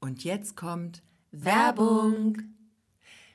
Und jetzt kommt Werbung.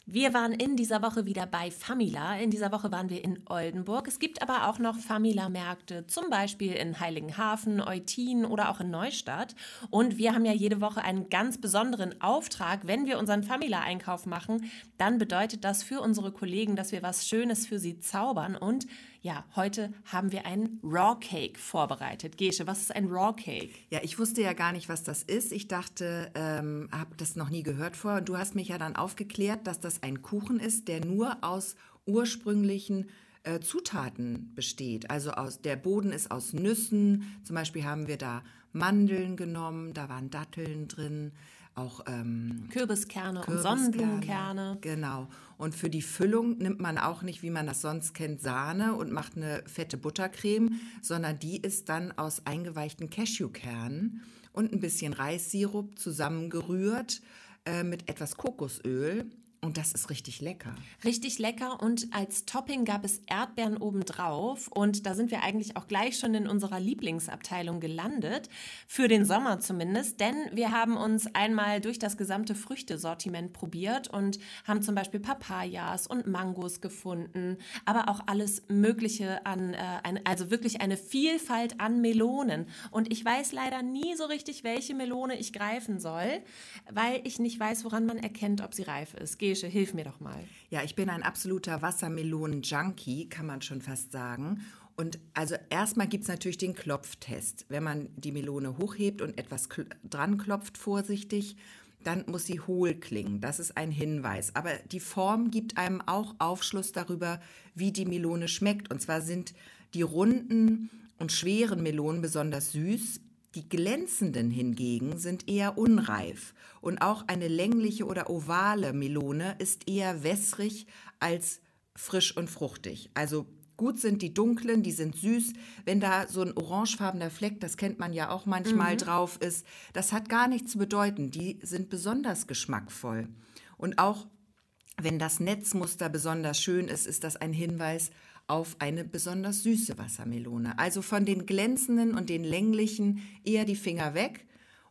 Wir waren in dieser Woche wieder bei Famila. In dieser Woche waren wir in Oldenburg. Es gibt aber auch noch Famila-Märkte, zum Beispiel in Heiligenhafen, Eutin oder auch in Neustadt. Und wir haben ja jede Woche einen ganz besonderen Auftrag. Wenn wir unseren Famila-Einkauf machen, dann bedeutet das für unsere Kollegen, dass wir was Schönes für sie zaubern. Und ja, heute haben wir einen Raw Cake vorbereitet. Gesche, was ist ein Raw Cake? Ja, ich wusste ja gar nicht, was das ist. Ich dachte, ähm, habe das noch nie gehört vorher. Und du hast mich ja dann aufgeklärt, dass das ein Kuchen ist, der nur aus ursprünglichen äh, Zutaten besteht. Also aus, der Boden ist aus Nüssen. Zum Beispiel haben wir da Mandeln genommen, da waren Datteln drin, auch ähm, Kürbiskerne, Kürbiskerne und Sonnenblumenkerne. Genau. Und für die Füllung nimmt man auch nicht, wie man das sonst kennt, Sahne und macht eine fette Buttercreme, sondern die ist dann aus eingeweichten Cashewkernen und ein bisschen Reissirup zusammengerührt äh, mit etwas Kokosöl und das ist richtig lecker. Richtig lecker. Und als Topping gab es Erdbeeren obendrauf. Und da sind wir eigentlich auch gleich schon in unserer Lieblingsabteilung gelandet, für den Sommer zumindest, denn wir haben uns einmal durch das gesamte Früchtesortiment probiert und haben zum Beispiel Papayas und Mangos gefunden, aber auch alles Mögliche an, äh, also wirklich eine Vielfalt an Melonen. Und ich weiß leider nie so richtig, welche Melone ich greifen soll, weil ich nicht weiß, woran man erkennt, ob sie reif ist. Geh Gesche, hilf mir doch mal. Ja, ich bin ein absoluter Wassermelonen-Junkie, kann man schon fast sagen. Und also erstmal gibt es natürlich den Klopftest. Wenn man die Melone hochhebt und etwas dran klopft, vorsichtig, dann muss sie hohl klingen. Das ist ein Hinweis. Aber die Form gibt einem auch Aufschluss darüber, wie die Melone schmeckt. Und zwar sind die runden und schweren Melonen besonders süß, die glänzenden hingegen sind eher unreif und auch eine längliche oder ovale Melone ist eher wässrig als frisch und fruchtig. Also gut sind die dunklen, die sind süß. Wenn da so ein orangefarbener Fleck, das kennt man ja auch manchmal mhm. drauf ist, das hat gar nichts zu bedeuten. Die sind besonders geschmackvoll. Und auch wenn das Netzmuster besonders schön ist, ist das ein Hinweis auf eine besonders süße Wassermelone. Also von den glänzenden und den länglichen eher die Finger weg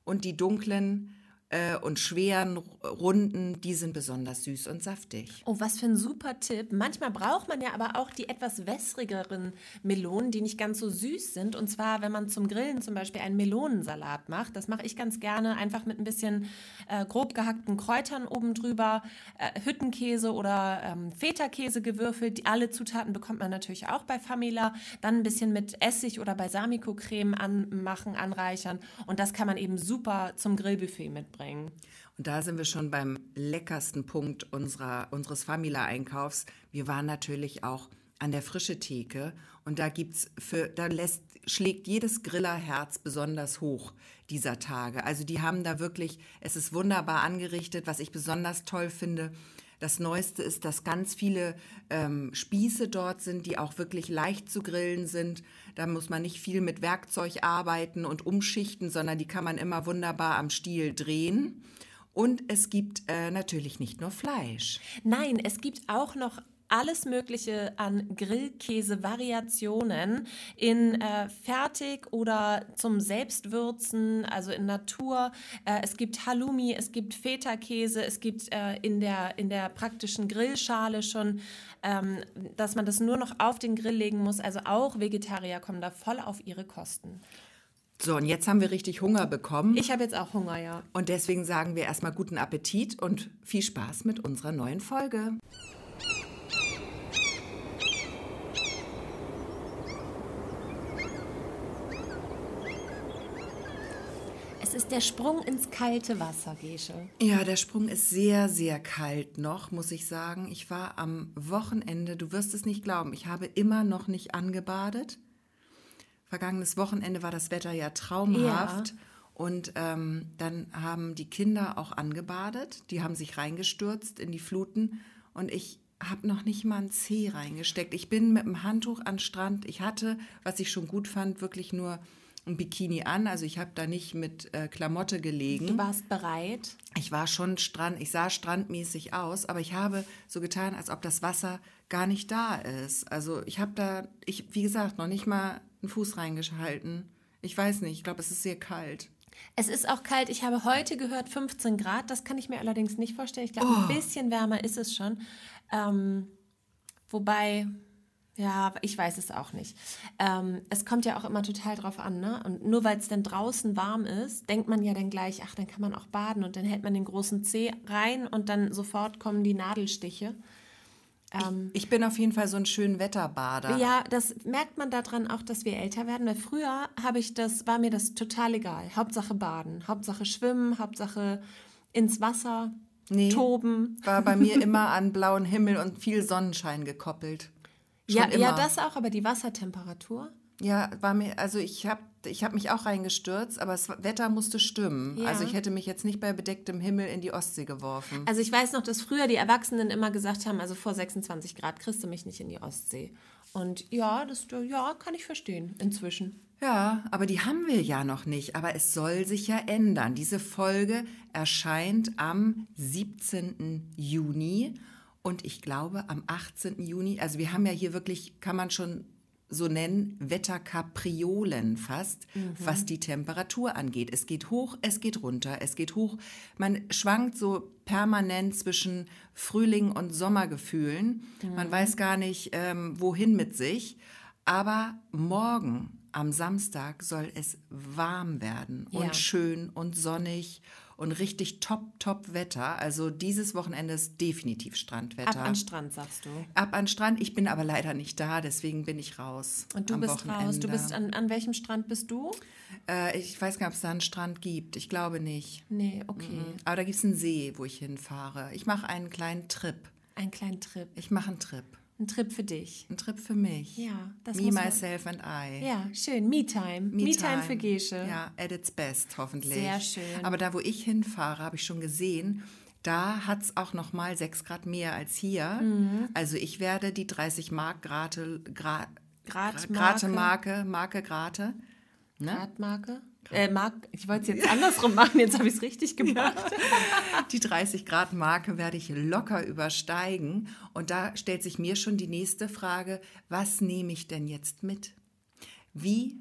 und die dunklen äh, und schweren Runden, die sind besonders süß und saftig. Oh, was für ein super Tipp. Manchmal braucht man ja aber auch die etwas wässrigeren Melonen, die nicht ganz so süß sind. Und zwar, wenn man zum Grillen zum Beispiel einen Melonensalat macht. Das mache ich ganz gerne, einfach mit ein bisschen äh, grob gehackten Kräutern oben drüber, äh, Hüttenkäse oder ähm, Feta-Käse gewürfelt. alle Zutaten bekommt man natürlich auch bei Famila. Dann ein bisschen mit Essig oder Balsamico-Creme anmachen, anreichern. Und das kann man eben super zum Grillbuffet mitbringen mitbringen. Und da sind wir schon beim leckersten Punkt unserer, unseres Famila-Einkaufs. Wir waren natürlich auch an der frische Theke und da gibt's für da lässt schlägt jedes Grillerherz besonders hoch dieser Tage. Also die haben da wirklich, es ist wunderbar angerichtet, was ich besonders toll finde. Das Neueste ist, dass ganz viele ähm, Spieße dort sind, die auch wirklich leicht zu grillen sind. Da muss man nicht viel mit Werkzeug arbeiten und umschichten, sondern die kann man immer wunderbar am Stiel drehen. Und es gibt äh, natürlich nicht nur Fleisch. Nein, es gibt auch noch alles Mögliche an Grillkäse-Variationen in äh, Fertig oder zum Selbstwürzen, also in Natur. Äh, es gibt Halloumi, es gibt Feta-Käse, es gibt äh, in, der, in der praktischen Grillschale schon, ähm, dass man das nur noch auf den Grill legen muss. Also auch Vegetarier kommen da voll auf ihre Kosten. So, und jetzt haben wir richtig Hunger bekommen. Ich habe jetzt auch Hunger, ja. Und deswegen sagen wir erstmal guten Appetit und viel Spaß mit unserer neuen Folge. Ist der Sprung ins kalte Wasser, Gesche. Ja, der Sprung ist sehr, sehr kalt noch, muss ich sagen. Ich war am Wochenende, du wirst es nicht glauben, ich habe immer noch nicht angebadet. Vergangenes Wochenende war das Wetter ja traumhaft. Ja. Und ähm, dann haben die Kinder auch angebadet. Die haben sich reingestürzt in die Fluten. Und ich habe noch nicht mal ein Zeh reingesteckt. Ich bin mit dem Handtuch an den Strand. Ich hatte, was ich schon gut fand, wirklich nur ein Bikini an. Also ich habe da nicht mit äh, Klamotte gelegen. Du warst bereit? Ich war schon Strand, ich sah strandmäßig aus, aber ich habe so getan, als ob das Wasser gar nicht da ist. Also ich habe da, ich, wie gesagt, noch nicht mal einen Fuß reingehalten. Ich weiß nicht, ich glaube, es ist sehr kalt. Es ist auch kalt. Ich habe heute gehört 15 Grad. Das kann ich mir allerdings nicht vorstellen. Ich glaube, oh. ein bisschen wärmer ist es schon. Ähm, wobei, ja, ich weiß es auch nicht. Ähm, es kommt ja auch immer total drauf an, ne? Und nur weil es dann draußen warm ist, denkt man ja dann gleich, ach, dann kann man auch baden und dann hält man den großen Zeh rein und dann sofort kommen die Nadelstiche. Ähm, ich, ich, bin auf jeden Fall so ein schön Wetterbader. Ja, das merkt man daran auch, dass wir älter werden. Weil früher habe ich das, war mir das total egal. Hauptsache baden, Hauptsache schwimmen, Hauptsache ins Wasser, nee, toben. War bei mir immer an blauen Himmel und viel Sonnenschein gekoppelt. Ja, ja, das auch, aber die Wassertemperatur? Ja, war mir, also ich habe ich habe mich auch reingestürzt, aber das Wetter musste stimmen. Ja. Also ich hätte mich jetzt nicht bei bedecktem Himmel in die Ostsee geworfen. Also ich weiß noch, dass früher die Erwachsenen immer gesagt haben, also vor 26 Grad kriegst du mich nicht in die Ostsee. Und ja, das ja, kann ich verstehen inzwischen. Ja, aber die haben wir ja noch nicht. Aber es soll sich ja ändern. Diese Folge erscheint am 17. Juni und ich glaube am 18. Juni. Also wir haben ja hier wirklich, kann man schon so nennen, Wetterkapriolen fast, mhm. was die Temperatur angeht. Es geht hoch, es geht runter, es geht hoch. Man schwankt so permanent zwischen Frühling und Sommergefühlen. Mhm. Man weiß gar nicht, ähm, wohin mit sich. Aber morgen, am Samstag, soll es warm werden und ja. schön und sonnig und richtig top, top Wetter. Also dieses Wochenende ist definitiv Strandwetter. Ab an Strand, sagst du? Ab an Strand. Ich bin aber leider nicht da, deswegen bin ich raus. Und du bist Wochenende. raus. Du bist an, an welchem Strand bist du? Äh, ich weiß gar nicht, ob es da einen Strand gibt. Ich glaube nicht. Nee, okay. Mhm. Aber da gibt es einen See, wo ich hinfahre. Ich mache einen kleinen Trip. Einen kleinen Trip. Ich mache einen Trip. Ein Trip für dich. Ein Trip für mich. Ja, das Me, myself and I. Ja, schön. Me-Time. Me-Time Me für Gesche. Ja, at its best, hoffentlich. Sehr schön. Aber da, wo ich hinfahre, habe ich schon gesehen, da hat es auch noch mal 6 Grad mehr als hier. Mhm. Also ich werde die 30 Mark Grate, Gra, Grad Grate Marke, Marke Grate. Ne? Gradmarke? Äh, Mark, ich wollte es jetzt andersrum machen, jetzt habe ich es richtig gemacht. Ja. Die 30 Grad Marke werde ich locker übersteigen. Und da stellt sich mir schon die nächste Frage, was nehme ich denn jetzt mit? Wie,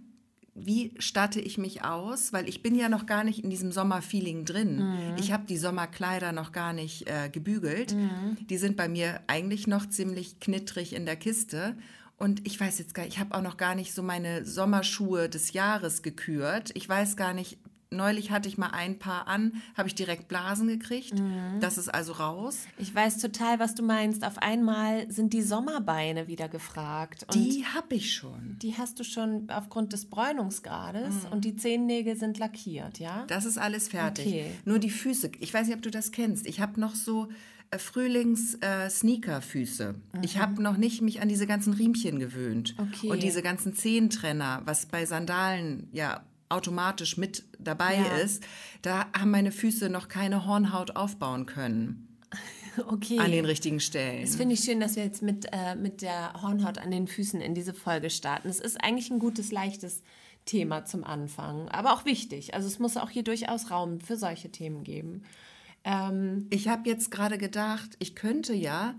wie statte ich mich aus? Weil ich bin ja noch gar nicht in diesem Sommerfeeling drin. Mhm. Ich habe die Sommerkleider noch gar nicht äh, gebügelt. Mhm. Die sind bei mir eigentlich noch ziemlich knittrig in der Kiste. Und ich weiß jetzt gar nicht, ich habe auch noch gar nicht so meine Sommerschuhe des Jahres gekürt. Ich weiß gar nicht, neulich hatte ich mal ein paar an, habe ich direkt Blasen gekriegt. Mhm. Das ist also raus. Ich weiß total, was du meinst. Auf einmal sind die Sommerbeine wieder gefragt. Und die habe ich schon. Die hast du schon aufgrund des Bräunungsgrades mhm. und die Zehennägel sind lackiert, ja? Das ist alles fertig. Okay. Nur die Füße. Ich weiß nicht, ob du das kennst. Ich habe noch so Frühlings-Sneakerfüße. Äh, mhm. Ich habe noch nicht mich an diese ganzen Riemchen gewöhnt. Okay. Und diese ganzen Zehentrenner, was bei Sandalen ja automatisch mit dabei ja. ist, da haben meine Füße noch keine Hornhaut aufbauen können. Okay. An den richtigen Stellen. Das finde ich schön, dass wir jetzt mit, äh, mit der Hornhaut an den Füßen in diese Folge starten. Es ist eigentlich ein gutes, leichtes Thema zum Anfang, aber auch wichtig. Also es muss auch hier durchaus Raum für solche Themen geben. Ähm, ich habe jetzt gerade gedacht, ich könnte ja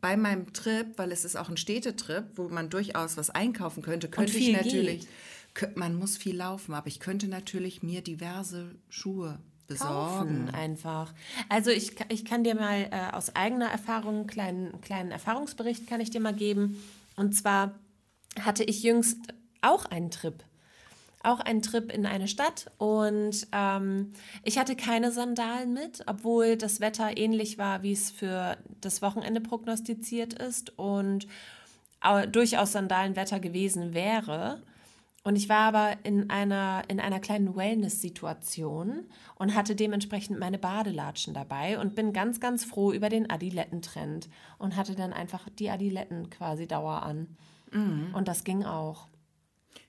bei meinem Trip, weil es ist auch ein Städtetrip, wo man durchaus was einkaufen könnte, könnte ich natürlich. Geht. Man muss viel laufen, aber ich könnte natürlich mir diverse Schuhe besorgen. Kaufen einfach. Also ich, ich kann dir mal äh, aus eigener Erfahrung einen kleinen, kleinen Erfahrungsbericht kann ich dir mal geben. Und zwar hatte ich jüngst auch einen Trip auch einen Trip in eine Stadt und ähm, ich hatte keine Sandalen mit, obwohl das Wetter ähnlich war, wie es für das Wochenende prognostiziert ist und durchaus Sandalenwetter gewesen wäre. Und ich war aber in einer, in einer kleinen Wellness-Situation und hatte dementsprechend meine Badelatschen dabei und bin ganz, ganz froh über den Adilettentrend und hatte dann einfach die Adiletten quasi Dauer an. Mhm. Und das ging auch.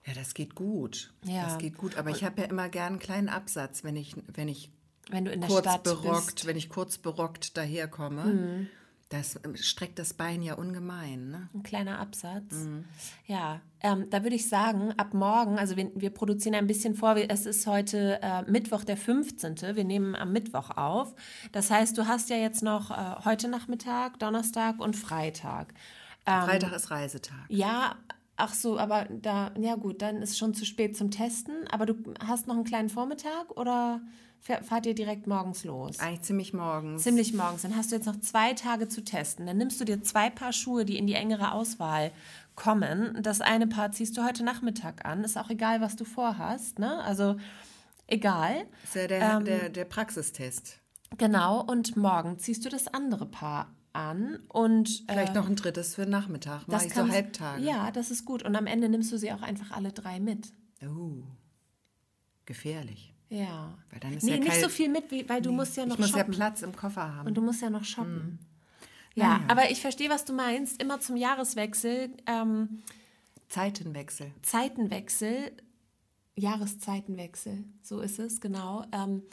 Ja, das geht gut. Ja. Das geht gut. Aber ich habe ja immer gern einen kleinen Absatz, wenn ich, wenn ich wenn du in der kurz Stadt berockt, bist. wenn ich kurz berockt daherkomme. Mhm. Das ähm, streckt das Bein ja ungemein. Ne? Ein kleiner Absatz. Mhm. Ja, ähm, da würde ich sagen, ab morgen, also wir, wir, produzieren ein bisschen vor, es ist heute äh, Mittwoch, der 15. Wir nehmen am Mittwoch auf. Das heißt, du hast ja jetzt noch äh, heute Nachmittag, Donnerstag und Freitag. Ähm, Freitag ist Reisetag. Ja, Ach so, aber da, ja gut, dann ist schon zu spät zum Testen. Aber du hast noch einen kleinen Vormittag oder fahrt ihr direkt morgens los? Eigentlich ziemlich morgens. Ziemlich morgens. Dann hast du jetzt noch zwei Tage zu testen. Dann nimmst du dir zwei Paar Schuhe, die in die engere Auswahl kommen. Das eine Paar ziehst du heute Nachmittag an. Ist auch egal, was du vorhast. Ne? Also egal. Das ist ja der, ähm, der, der Praxistest. Genau. Und morgen ziehst du das andere Paar an und vielleicht äh, noch ein drittes für Nachmittag. Mache ich so Halbtage. Ja, das ist gut. Und am Ende nimmst du sie auch einfach alle drei mit. Oh, gefährlich. Ja. Weil dann ist nee, ja nicht so viel mit, weil du nee, musst ja noch ich muss shoppen. ja Platz im Koffer haben. Und du musst ja noch shoppen. Hm. Ja, ja, aber ich verstehe, was du meinst. Immer zum Jahreswechsel. Ähm, Zeitenwechsel. Zeitenwechsel, Jahreszeitenwechsel, so ist es, genau. Ähm,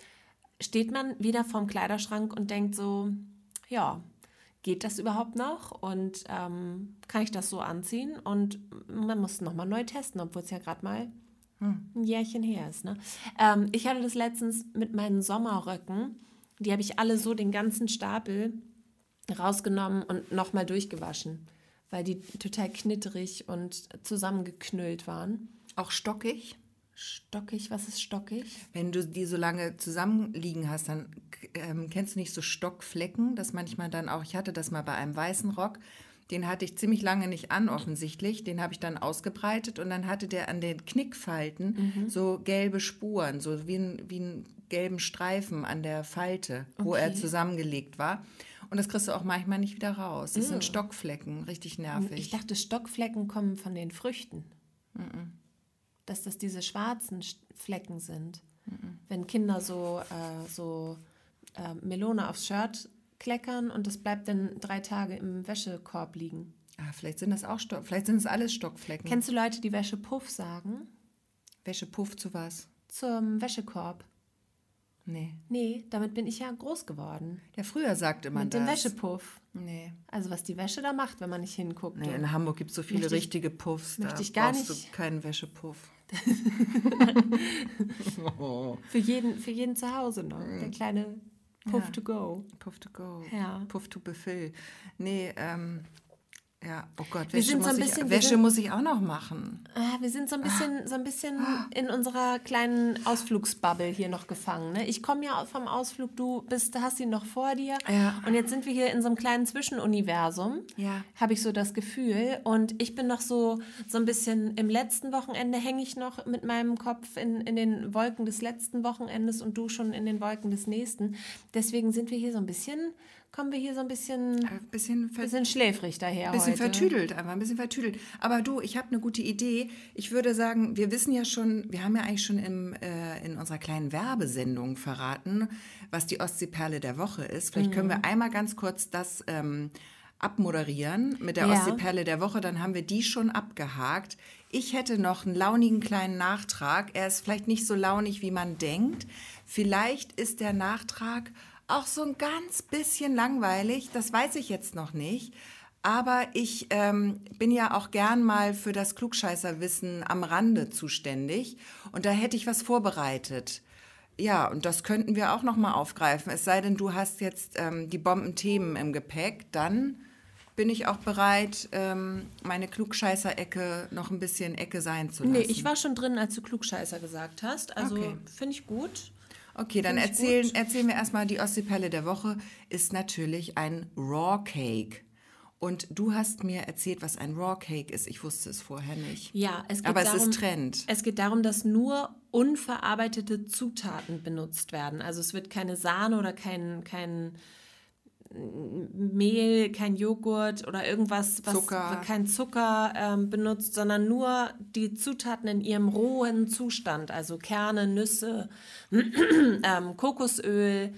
steht man wieder vorm Kleiderschrank und denkt so, ja, geht das überhaupt noch und ähm, kann ich das so anziehen? Und man muss nochmal neu testen, obwohl es ja gerade mal hm. ein Jährchen her ist. Ne? Ähm, ich hatte das letztens mit meinen Sommerröcken. Die habe ich alle so den ganzen Stapel rausgenommen und nochmal durchgewaschen, weil die total knitterig und zusammengeknüllt waren. Auch stockig? Stockig, was ist stockig? Wenn du die so lange zusammenliegen hast, dann ähm, kennst du nicht so Stockflecken, dass manchmal dann auch, ich hatte das mal bei einem weißen Rock, den hatte ich ziemlich lange nicht an, offensichtlich. Den habe ich dann ausgebreitet und dann hatte der an den Knickfalten mhm. so gelbe Spuren, so wie, ein, wie einen gelben Streifen an der Falte, okay. wo er zusammengelegt war. Und das kriegst du auch manchmal nicht wieder raus. Das mhm. sind Stockflecken, richtig nervig. Ich dachte, Stockflecken kommen von den Früchten. Mhm dass das diese schwarzen Flecken sind. Mhm. Wenn Kinder so, äh, so äh, Melone aufs Shirt kleckern und das bleibt dann drei Tage im Wäschekorb liegen. Ah, vielleicht sind das auch Stock, vielleicht sind es alles Stockflecken. Kennst du Leute, die Wäschepuff sagen? Wäschepuff zu was? Zum Wäschekorb. Nee. Nee, damit bin ich ja groß geworden. Ja, früher sagte man Mit das. Mit dem Wäschepuff. Nee. Also was die Wäsche da macht, wenn man nicht hinguckt. Nee, in Hamburg gibt es so viele richtige Puffs. Möchte da ich gar nicht. Du keinen Wäschepuff. für, jeden, für jeden zu Hause noch. Der kleine Puff ja. to go. Puff to go. Ja. Puff to befill. Nee, ähm, ja, oh Gott, Wäsche, muss, so bisschen, ich, Wäsche sind, muss ich auch noch machen. Ah, wir sind so ein bisschen, so ein bisschen in unserer kleinen Ausflugsbubble hier noch gefangen. Ne? Ich komme ja vom Ausflug, du bist, hast ihn noch vor dir. Ja. Und jetzt sind wir hier in so einem kleinen Zwischenuniversum, ja. habe ich so das Gefühl. Und ich bin noch so, so ein bisschen, im letzten Wochenende hänge ich noch mit meinem Kopf in, in den Wolken des letzten Wochenendes und du schon in den Wolken des nächsten. Deswegen sind wir hier so ein bisschen kommen wir hier so ein bisschen, ein bisschen, bisschen schläfrig daher. Ein bisschen heute. vertüdelt, einfach ein bisschen vertüdelt. Aber du, ich habe eine gute Idee. Ich würde sagen, wir wissen ja schon, wir haben ja eigentlich schon im, äh, in unserer kleinen Werbesendung verraten, was die Ostseeperle der Woche ist. Vielleicht mhm. können wir mhm. einmal ganz kurz das ähm, abmoderieren mit der ja. Ostseeperle der Woche. Dann haben wir die schon abgehakt. Ich hätte noch einen launigen kleinen Nachtrag. Er ist vielleicht nicht so launig, wie man denkt. Vielleicht ist der Nachtrag auch so ein ganz bisschen langweilig, das weiß ich jetzt noch nicht. Aber ich ähm, bin ja auch gern mal für das Klugscheißerwissen am Rande zuständig und da hätte ich was vorbereitet. Ja, und das könnten wir auch noch mal aufgreifen. Es sei denn, du hast jetzt ähm, die Bombenthemen im Gepäck, dann bin ich auch bereit, ähm, meine Klugscheißer-Ecke noch ein bisschen Ecke sein zu lassen. Nee, ich war schon drin, als du Klugscheißer gesagt hast. Also okay. finde ich gut. Okay, dann erzählen, erzählen wir erstmal, die Ostseeperle der Woche ist natürlich ein Raw Cake. Und du hast mir erzählt, was ein Raw Cake ist. Ich wusste es vorher nicht. Ja, es geht Aber darum, es ist Trend. Es geht darum, dass nur unverarbeitete Zutaten benutzt werden. Also es wird keine Sahne oder kein, kein Mehl, kein Joghurt oder irgendwas, was Zucker. kein Zucker ähm, benutzt, sondern nur die Zutaten in ihrem rohen Zustand, also Kerne, Nüsse, ähm, Kokosöl,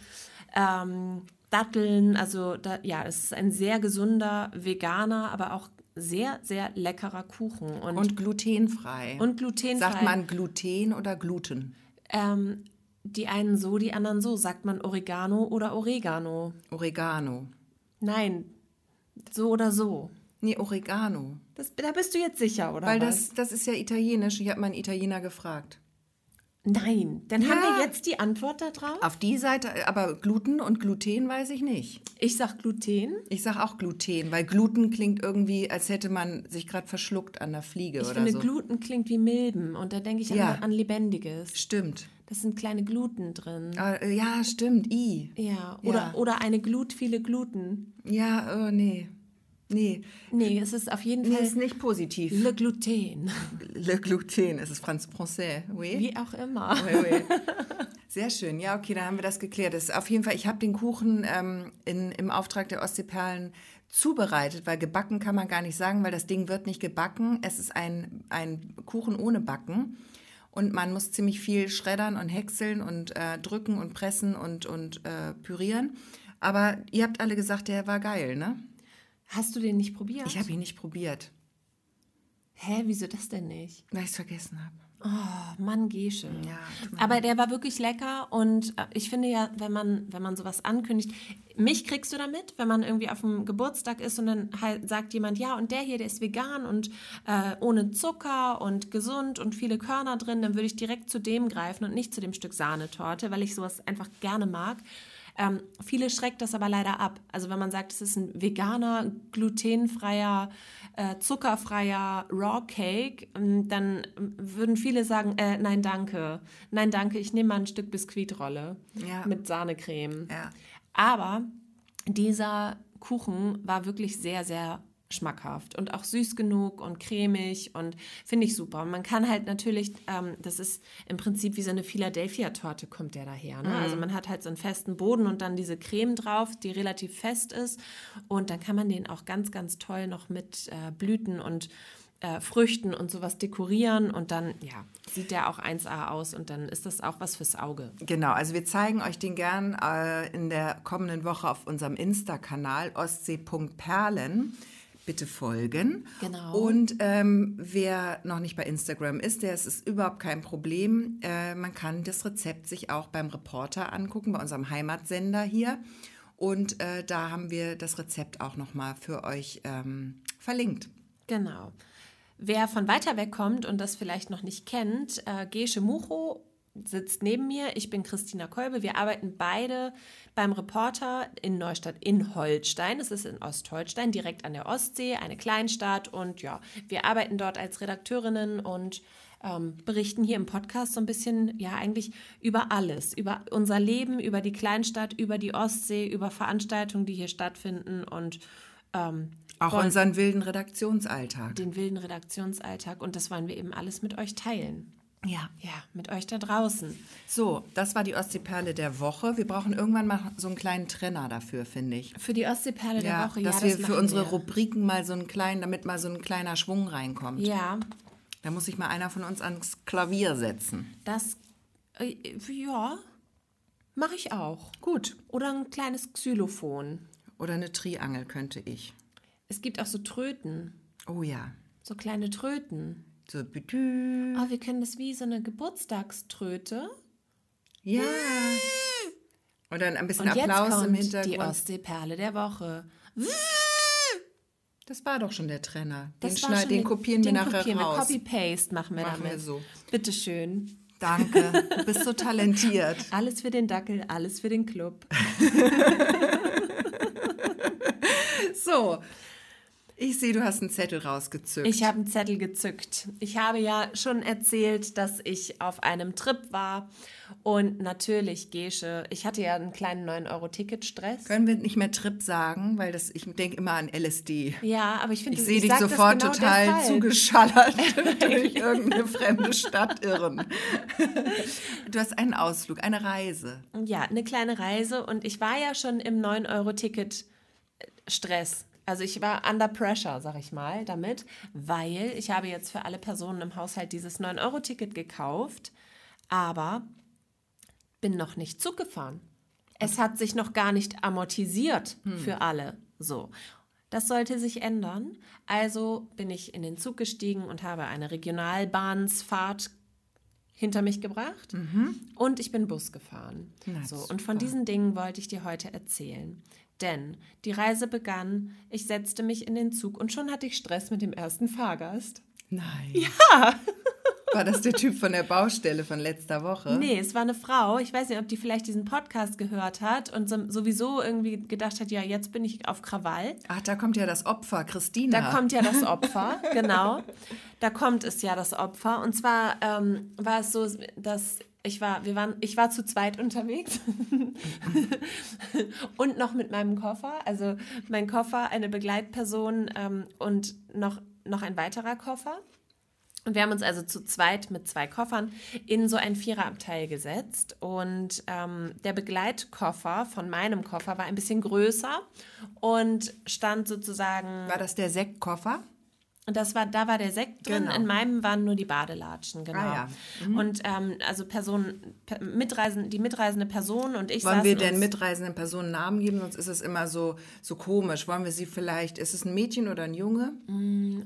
ähm, Datteln. Also da, ja, es ist ein sehr gesunder, veganer, aber auch sehr, sehr leckerer Kuchen. Und, und glutenfrei. Und glutenfrei. Sagt man Gluten oder Gluten? Ähm, die einen so, die anderen so. Sagt man Oregano oder Oregano? Oregano. Nein, so oder so. Nee, Oregano. Das, da bist du jetzt sicher, oder? Weil was? Das, das ist ja italienisch. Ich habe meinen Italiener gefragt. Nein, dann Ja. haben wir jetzt die Antwort darauf. Auf die Seite, aber Gluten und Gluten weiß ich nicht. Ich sag Gluten. Ich sage auch Gluten, weil Gluten klingt irgendwie, als hätte man sich gerade verschluckt an der Fliege Ich oder finde, so. Gluten klingt wie Milben und da denke ich Ja. an, an Lebendiges. Stimmt. Das sind kleine Gluten drin. Äh, ja, stimmt. I. Ja, oder, Ja. oder eine Glut, viele Gluten. Ja, äh, nee. Nee. Nee, es ist auf jeden Nee, Fall ist nicht positiv. Le Gluten. Le Gluten, es ist Franz Français. Oui. Wie auch immer. Oui, oui. Sehr schön. Ja, okay, dann haben wir das geklärt. Das ist auf jeden Fall, ich habe den Kuchen ähm, in, im Auftrag der Ostseeperlen zubereitet, weil gebacken kann man gar nicht sagen, weil das Ding wird nicht gebacken. Es ist ein, ein Kuchen ohne Backen. Und man muss ziemlich viel schreddern und häckseln und äh, drücken und pressen und, und äh, pürieren. Aber ihr habt alle gesagt, der war geil, ne? Hast du den nicht probiert? Ich habe ihn nicht probiert, Hä, wieso das denn nicht? weil ich es vergessen habe. Oh, Mann, Gesche. Ja, Aber der war wirklich lecker und äh, ich finde ja, wenn man, wenn man sowas ankündigt, mich kriegst du damit, wenn man irgendwie auf dem Geburtstag ist und dann halt sagt jemand, ja, und der hier, der ist vegan und äh, ohne Zucker und gesund und viele Körner drin, dann würde ich direkt zu dem greifen und nicht zu dem Stück Sahnetorte, weil ich sowas einfach gerne mag. Ähm, viele schreckt das aber leider ab. Also wenn man sagt, es ist ein veganer, glutenfreier, äh, zuckerfreier Raw Cake, ähm, dann ähm, würden viele sagen, äh, nein danke, nein danke, ich nehme mal ein Stück Biskuitrolle Ja. mit Sahnecreme. Ja. Aber dieser Kuchen war wirklich sehr, sehr schmackhaft und auch süß genug und cremig und finde ich super. Und man kann halt natürlich, ähm, das ist im Prinzip wie so eine Philadelphia-Torte kommt der daher. Ne? Also man hat halt so einen festen Boden und dann diese Creme drauf, die relativ fest ist und dann kann man den auch ganz, ganz toll noch mit äh, Blüten und äh, Früchten und sowas dekorieren und dann, ja, sieht der auch 1A aus und dann ist das auch was fürs Auge. Genau, also wir zeigen euch den gern äh, in der kommenden Woche auf unserem Insta-Kanal ostsee.perlen. Bitte folgen. Genau. Und ähm, wer noch nicht bei Instagram ist, der es ist überhaupt kein Problem. Äh, man kann das Rezept sich auch beim Reporter angucken, bei unserem Heimatsender hier. Und äh, da haben wir das Rezept auch nochmal für euch ähm, verlinkt. Genau. Wer von weiter weg kommt und das vielleicht noch nicht kennt, äh, Gesche Mucho sitzt neben mir. Ich bin Christina Kolbe. Wir arbeiten beide beim Reporter in Neustadt in Holstein. Es ist in Ostholstein, direkt an der Ostsee, eine Kleinstadt. Und ja, wir arbeiten dort als Redakteurinnen und ähm, berichten hier im Podcast so ein bisschen, ja, eigentlich über alles. Über unser Leben, über die Kleinstadt, über die Ostsee, über Veranstaltungen, die hier stattfinden und ähm, Auch unseren wilden Redaktionsalltag. den wilden Redaktionsalltag und das wollen wir eben alles mit euch teilen. Ja. Ja, mit euch da draußen. So, das war die Ostseeperle der Woche. Wir brauchen irgendwann mal so einen kleinen Trenner dafür, finde ich. Für die Ostseeperle Ja, der Woche, dass ja, wir das für unsere wir. Rubriken mal so einen kleinen, damit mal so ein kleiner Schwung reinkommt. Ja, Da muss sich mal einer von uns ans Klavier setzen. das, äh, ja, mache ich auch. Gut. Oder ein kleines Xylophon. Oder eine Triangel könnte ich. Es gibt auch so Tröten, Oh ja. so kleine Tröten. So, bütü. Oh, wir können das wie so eine Geburtstagströte. Ja. Und dann ein bisschen Und Applaus im die Hintergrund. Ostseeperle der Woche. Das war doch schon der Trenner. Das den, schneid, den der- kopieren wir den nachher kopieren wir. raus. Copy-Paste machen wir Machen damit. wir so. Bitteschön. Danke. Du bist so talentiert. Alles für den Dackel, alles für den Club. So. Ich sehe, du hast einen Zettel rausgezückt. Ich habe einen Zettel gezückt. Ich habe ja schon erzählt, dass ich auf einem Trip war. Und natürlich, Gesche, ich hatte ja einen kleinen 9-Euro-Ticket-Stress. Können wir nicht mehr Trip sagen, weil das, ich denke immer an LSD. Ja, aber ich finde, Ich sehe dich sofort genau total zugeschallert durch irgendeine fremde Stadt irren. Du hast einen Ausflug, eine Reise. Ja, eine kleine Reise. Und ich war ja schon im 9-Euro-Ticket-Stress. Also ich war under pressure, sag ich mal, damit, weil ich habe jetzt für alle Personen im Haushalt dieses 9-Euro-Ticket gekauft, aber bin noch nicht Zug gefahren. Es hat sich noch gar nicht amortisiert für alle. So. Das sollte sich ändern. Also bin ich in den Zug gestiegen und habe eine Regionalbahnsfahrt hinter mich gebracht und ich bin Bus gefahren. Na, so, und von diesen Dingen wollte ich dir heute erzählen. Denn die Reise begann, ich setzte mich in den Zug und schon hatte ich Stress mit dem ersten Fahrgast. Nein. Ja. War das der Typ von der Baustelle von letzter Woche? Nee, es war eine Frau. Ich weiß nicht, ob die vielleicht diesen Podcast gehört hat und so, sowieso irgendwie gedacht hat, ja, jetzt bin ich auf Krawall. Ach, da kommt ja das Opfer, Christina. Da kommt ja das Opfer, genau. Da kommt es ja das Opfer. Und zwar ähm, war es so, dass ich war, wir waren, ich war zu zweit unterwegs und noch mit meinem Koffer. Also mein Koffer, eine Begleitperson ähm, und noch, noch ein weiterer Koffer. Und wir haben uns also zu zweit mit zwei Koffern in so ein Viererabteil gesetzt. Und ähm, der Begleitkoffer von meinem Koffer war ein bisschen größer und stand sozusagen. War das der Sektkoffer? Und das war, da war der Sekt drin, Genau. in meinem waren nur die Badelatschen, genau. Ah, Und ähm, also Personen, per, mitreisen, die mitreisende Person und ich Wollen wir saßen den uns- mitreisenden Personen Namen geben? Sonst ist es immer so, so komisch. Wollen wir sie vielleicht, ist es ein Mädchen oder ein Junge?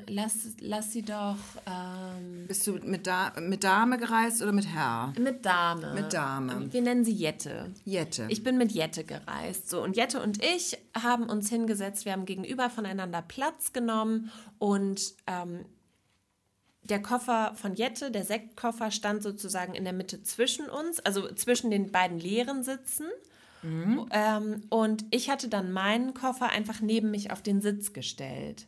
Lass, lass sie doch ähm, Bist du mit, da mit Dame gereist oder mit Herr? mit Dame. Mit Dame. Wir nennen sie Jette. Jette. Ich bin mit Jette gereist. So, und Jette und ich haben uns hingesetzt, wir haben gegenüber voneinander Platz genommen und ähm, der Koffer von Jette, der Sektkoffer, stand sozusagen in der Mitte zwischen uns, also zwischen den beiden leeren Sitzen. Ähm, und ich hatte dann meinen Koffer einfach neben mich auf den Sitz gestellt.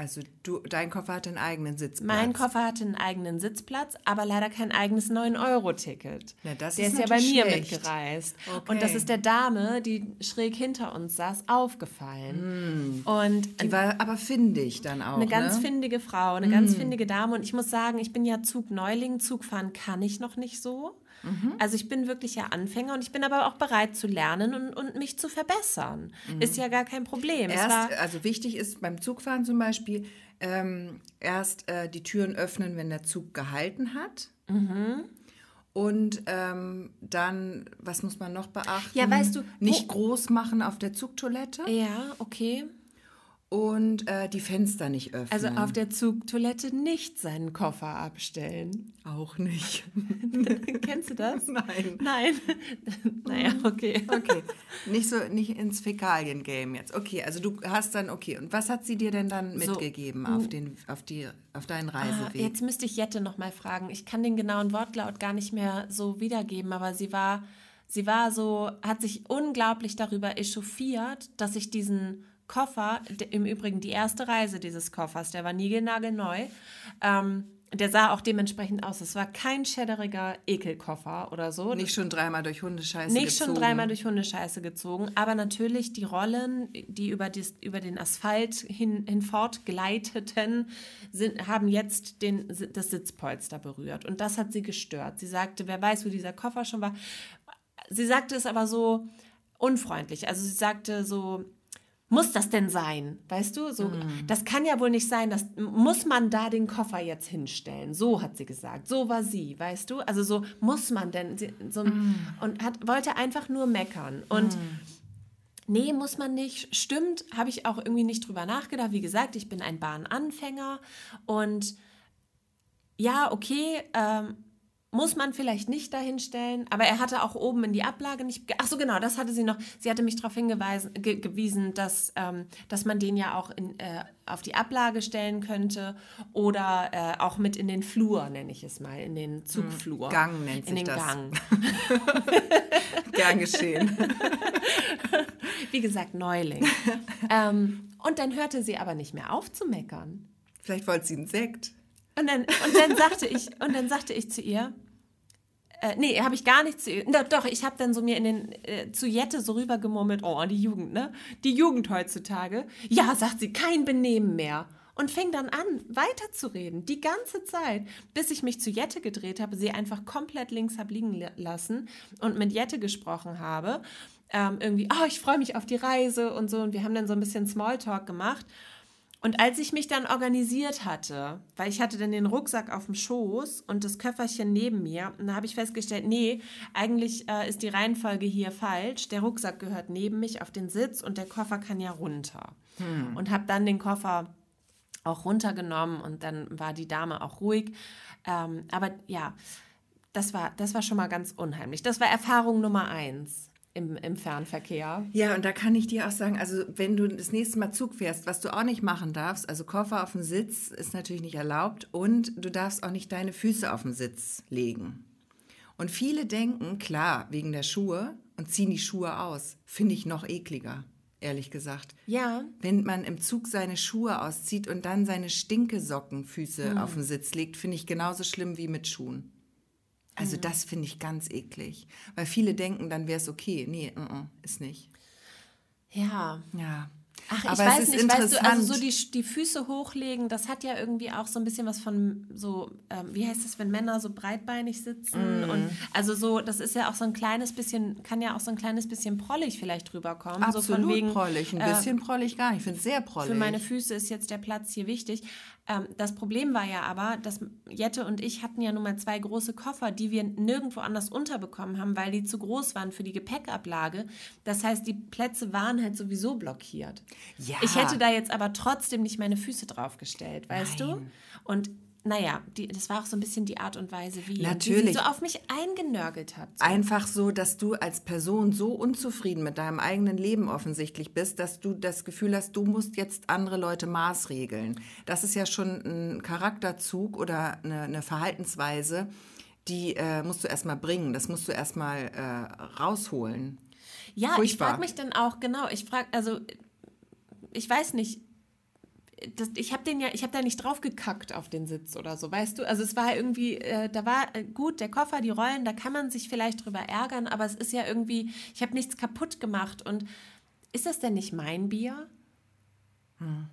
Also du, dein Koffer hat einen eigenen Sitzplatz. Mein Koffer hatte einen eigenen Sitzplatz, aber leider kein eigenes 9-Euro-Ticket. Na, das der ist ist, ja bei mir schlecht. mitgereist. Okay. Und das ist der Dame, die schräg hinter uns saß, aufgefallen. Und Die war aber findig dann auch. eine ganz ne? findige Frau, eine ganz findige Dame. Und ich muss sagen, ich bin ja Zugneuling. Zugfahren kann ich noch nicht so. Also ich bin wirklich ja Anfänger und ich bin aber auch bereit zu lernen und, und mich zu verbessern. Ist ja gar kein Problem. Erst, also wichtig ist beim Zugfahren zum Beispiel, ähm, erst äh, die Türen öffnen, wenn der Zug gehalten hat. Mhm. Und ähm, dann, was muss man noch beachten? Ja, weißt du, Nicht groß machen auf der Zugtoilette ja, okay. Und äh, die Fenster nicht öffnen. Also auf der Zugtoilette nicht seinen Koffer abstellen. Auch nicht. Kennst du das? Nein. Nein. naja, okay. Okay, nicht so nicht ins Fäkalien-Game jetzt. Okay, also du hast dann okay. Und was hat sie dir denn dann So, mitgegeben auf den auf die auf deinen Ah, Reiseweg? Jetzt müsste ich Jette noch mal fragen. Ich kann den genauen Wortlaut gar nicht mehr so wiedergeben, aber sie war, sie war so, hat sich unglaublich darüber echauffiert, dass ich diesen Koffer, im Übrigen die erste Reise dieses Koffers, der war niegelnagelneu, ähm, der sah auch dementsprechend aus. Es war kein schäderiger Ekelkoffer oder so. nicht schon dreimal durch Hundescheiße Nicht schon gezogen. dreimal durch Hundescheiße gezogen, aber natürlich die Rollen, die über, dies, über den Asphalt hin, hinfort gleiteten, sind, haben jetzt den, das Sitzpolster berührt. Und das hat sie gestört. Sie sagte, wer weiß, wo dieser Koffer schon war. Sie sagte es aber so unfreundlich. Also sie sagte so, muss das denn sein? Weißt du, so, das kann ja wohl nicht sein, das muss man da den Koffer jetzt hinstellen. So hat sie gesagt. So war sie, weißt du? Also so muss man denn so und hat wollte einfach nur meckern und Nee, muss man nicht. Stimmt, habe ich auch irgendwie nicht drüber nachgedacht. Wie gesagt, ich bin ein Bahnanfänger und ja, okay, ähm, muss man vielleicht nicht dahinstellen, aber er hatte auch oben in die Ablage nicht. Ach so, genau, das hatte sie noch. Sie hatte mich darauf hingewiesen, ge gewiesen, dass, ähm, dass man den ja auch in, äh, auf die Ablage stellen könnte oder äh, auch mit in den Flur, nenne ich es mal, in den Zugflur. Gang nennt in sich den das. Gang. Gern geschehen. Wie gesagt, Neuling. ähm, und dann hörte sie aber nicht mehr auf zu meckern. Vielleicht wollte sie einen Sekt. Und dann, und dann sagte ich, und dann sagte ich zu ihr, äh, nee, habe ich gar nicht zu ihr. Doch, doch ich habe dann so mir in den äh, zu Jette so rübergemurmelt, oh, die Jugend, ne? Die Jugend heutzutage. Ja, sagt sie, kein Benehmen mehr. Und fing dann an, weiterzureden, die ganze Zeit, bis ich mich zu Jette gedreht habe, sie einfach komplett links hab liegen la- lassen und mit Jette gesprochen habe. Ähm, irgendwie, oh, ich freue mich auf die Reise und so. Und wir haben dann so ein bisschen Smalltalk gemacht. Und als ich mich dann organisiert hatte, weil ich hatte dann den Rucksack auf dem Schoß und das Köfferchen neben mir, und da habe ich festgestellt, nee, eigentlich äh, ist die Reihenfolge hier falsch. Der Rucksack gehört neben mich auf den Sitz und der Koffer kann ja runter. Und habe dann den Koffer auch runtergenommen und dann war die Dame auch ruhig. Ähm, aber ja, das war, das war schon mal ganz unheimlich. Das war Erfahrung Nummer eins. Im, im Fernverkehr. Ja, und da kann ich dir auch sagen, also wenn du das nächste Mal Zug fährst, was du auch nicht machen darfst, also Koffer auf den Sitz ist natürlich nicht erlaubt und du darfst auch nicht deine Füße auf den Sitz legen. Und viele denken, klar, wegen der Schuhe und ziehen die Schuhe aus. Finde ich noch ekliger, ehrlich gesagt. Ja. Wenn man im Zug seine Schuhe auszieht und dann seine Stinkesockenfüße auf den Sitz legt, finde ich genauso schlimm wie mit Schuhen. Also das finde ich ganz eklig. Weil viele denken, dann wäre es okay. Nee, mm, mm, ist nicht. Ja. Ja. Ach, Aber ich es weiß nicht, weißt du, also so die, die Füße hochlegen, das hat ja irgendwie auch so ein bisschen was von so, ähm, wie heißt es, wenn Männer so breitbeinig sitzen Mhm. und also so, das ist ja auch so ein kleines bisschen, kann ja auch so ein kleines bisschen prollig vielleicht rüberkommen. so Absolut von wegen, prollig. Ein äh, bisschen prollig gar nicht. Ich finde es sehr prollig. für meine Füße ist jetzt der Platz hier wichtig. Ähm, das Problem war ja aber, dass Jette und ich hatten ja nun mal zwei große Koffer, die wir nirgendwo anders unterbekommen haben, weil die zu groß waren für die Gepäckablage. Das heißt, die Plätze waren halt sowieso blockiert. Ja. Ich hätte da jetzt aber trotzdem nicht meine Füße draufgestellt, weißt du? Nein. Und naja, die, das war auch so ein bisschen die Art und Weise, wie, wie sie Natürlich. so auf mich eingenörgelt hat. So. Einfach so, dass du als Person so unzufrieden mit deinem eigenen Leben offensichtlich bist, dass du das Gefühl hast, du musst jetzt andere Leute maßregeln. Das ist ja schon ein Charakterzug oder eine, eine Verhaltensweise, die äh, musst du erstmal bringen. Das musst du erstmal äh, rausholen. Ja, ich Furchtbar. frage mich dann auch, genau, ich frage, also ich weiß nicht, das, ich habe den ja, ich habe da nicht drauf gekackt auf den Sitz oder so, weißt du? Also es war irgendwie, äh, da war äh, gut, der Koffer, die Rollen, da kann man sich vielleicht drüber ärgern, aber es ist ja irgendwie, ich habe nichts kaputt gemacht und ist das denn nicht mein Bier?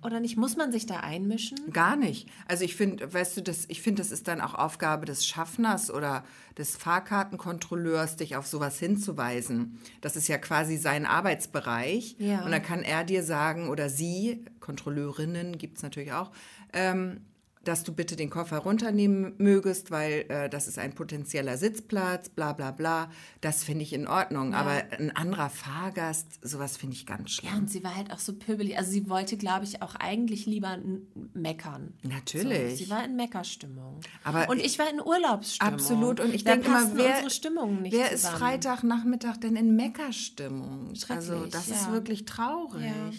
Oder nicht, muss man sich da einmischen? Gar nicht. Also ich finde, weißt du, das, ich finde, das ist dann auch Aufgabe des Schaffners oder des Fahrkartenkontrolleurs, dich auf sowas hinzuweisen. Das ist ja quasi sein Arbeitsbereich. Ja. Und dann kann er dir sagen, oder sie, Kontrolleurinnen gibt es natürlich auch, ähm, dass du bitte den Koffer runternehmen mögest, weil äh, das ist ein potenzieller Sitzplatz, bla bla bla. Das finde ich in Ordnung. Aber ein anderer Fahrgast, sowas finde ich ganz schlimm. Ja, und sie war halt auch so pöbelig. Also sie wollte, glaube ich, auch eigentlich lieber meckern. Natürlich. So, sie war in Meckerstimmung. Aber und ich war in Urlaubsstimmung. Absolut. Und ich denke immer, passten wer, unsere Stimmungen nicht wer ist. Freitagnachmittag denn in Meckerstimmung? Also das ist ja. wirklich traurig. Ja,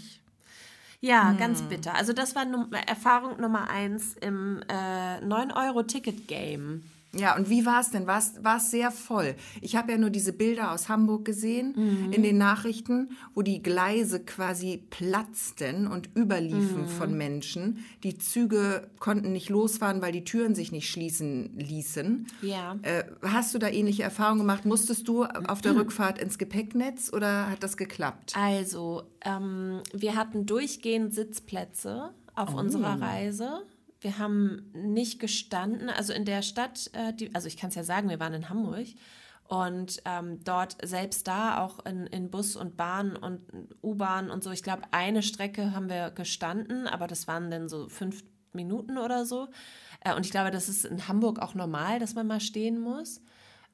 Hm. ganz bitter. Also das war Num Erfahrung Nummer eins im äh, 9-Euro-Ticket-Game. Ja, und wie war es denn? War es sehr voll? Ich habe ja nur diese Bilder aus Hamburg gesehen in den Nachrichten, wo die Gleise quasi platzten und überliefen von Menschen. Die Züge konnten nicht losfahren, weil die Türen sich nicht schließen ließen. Ja. Äh, hast du da ähnliche Erfahrungen gemacht? Musstest du auf der Rückfahrt ins Gepäcknetz oder hat das geklappt? Also, ähm, wir hatten durchgehend Sitzplätze auf Oh. unserer Reise. Wir haben nicht gestanden, also in der Stadt, äh, die, also ich kann es ja sagen, wir waren in Hamburg und ähm, dort selbst da auch in, in Bus und Bahn und U-Bahn und so. Ich glaube, eine Strecke haben wir gestanden, aber das waren dann so fünf Minuten oder so. Äh, und ich glaube, das ist in Hamburg auch normal, dass man mal stehen muss.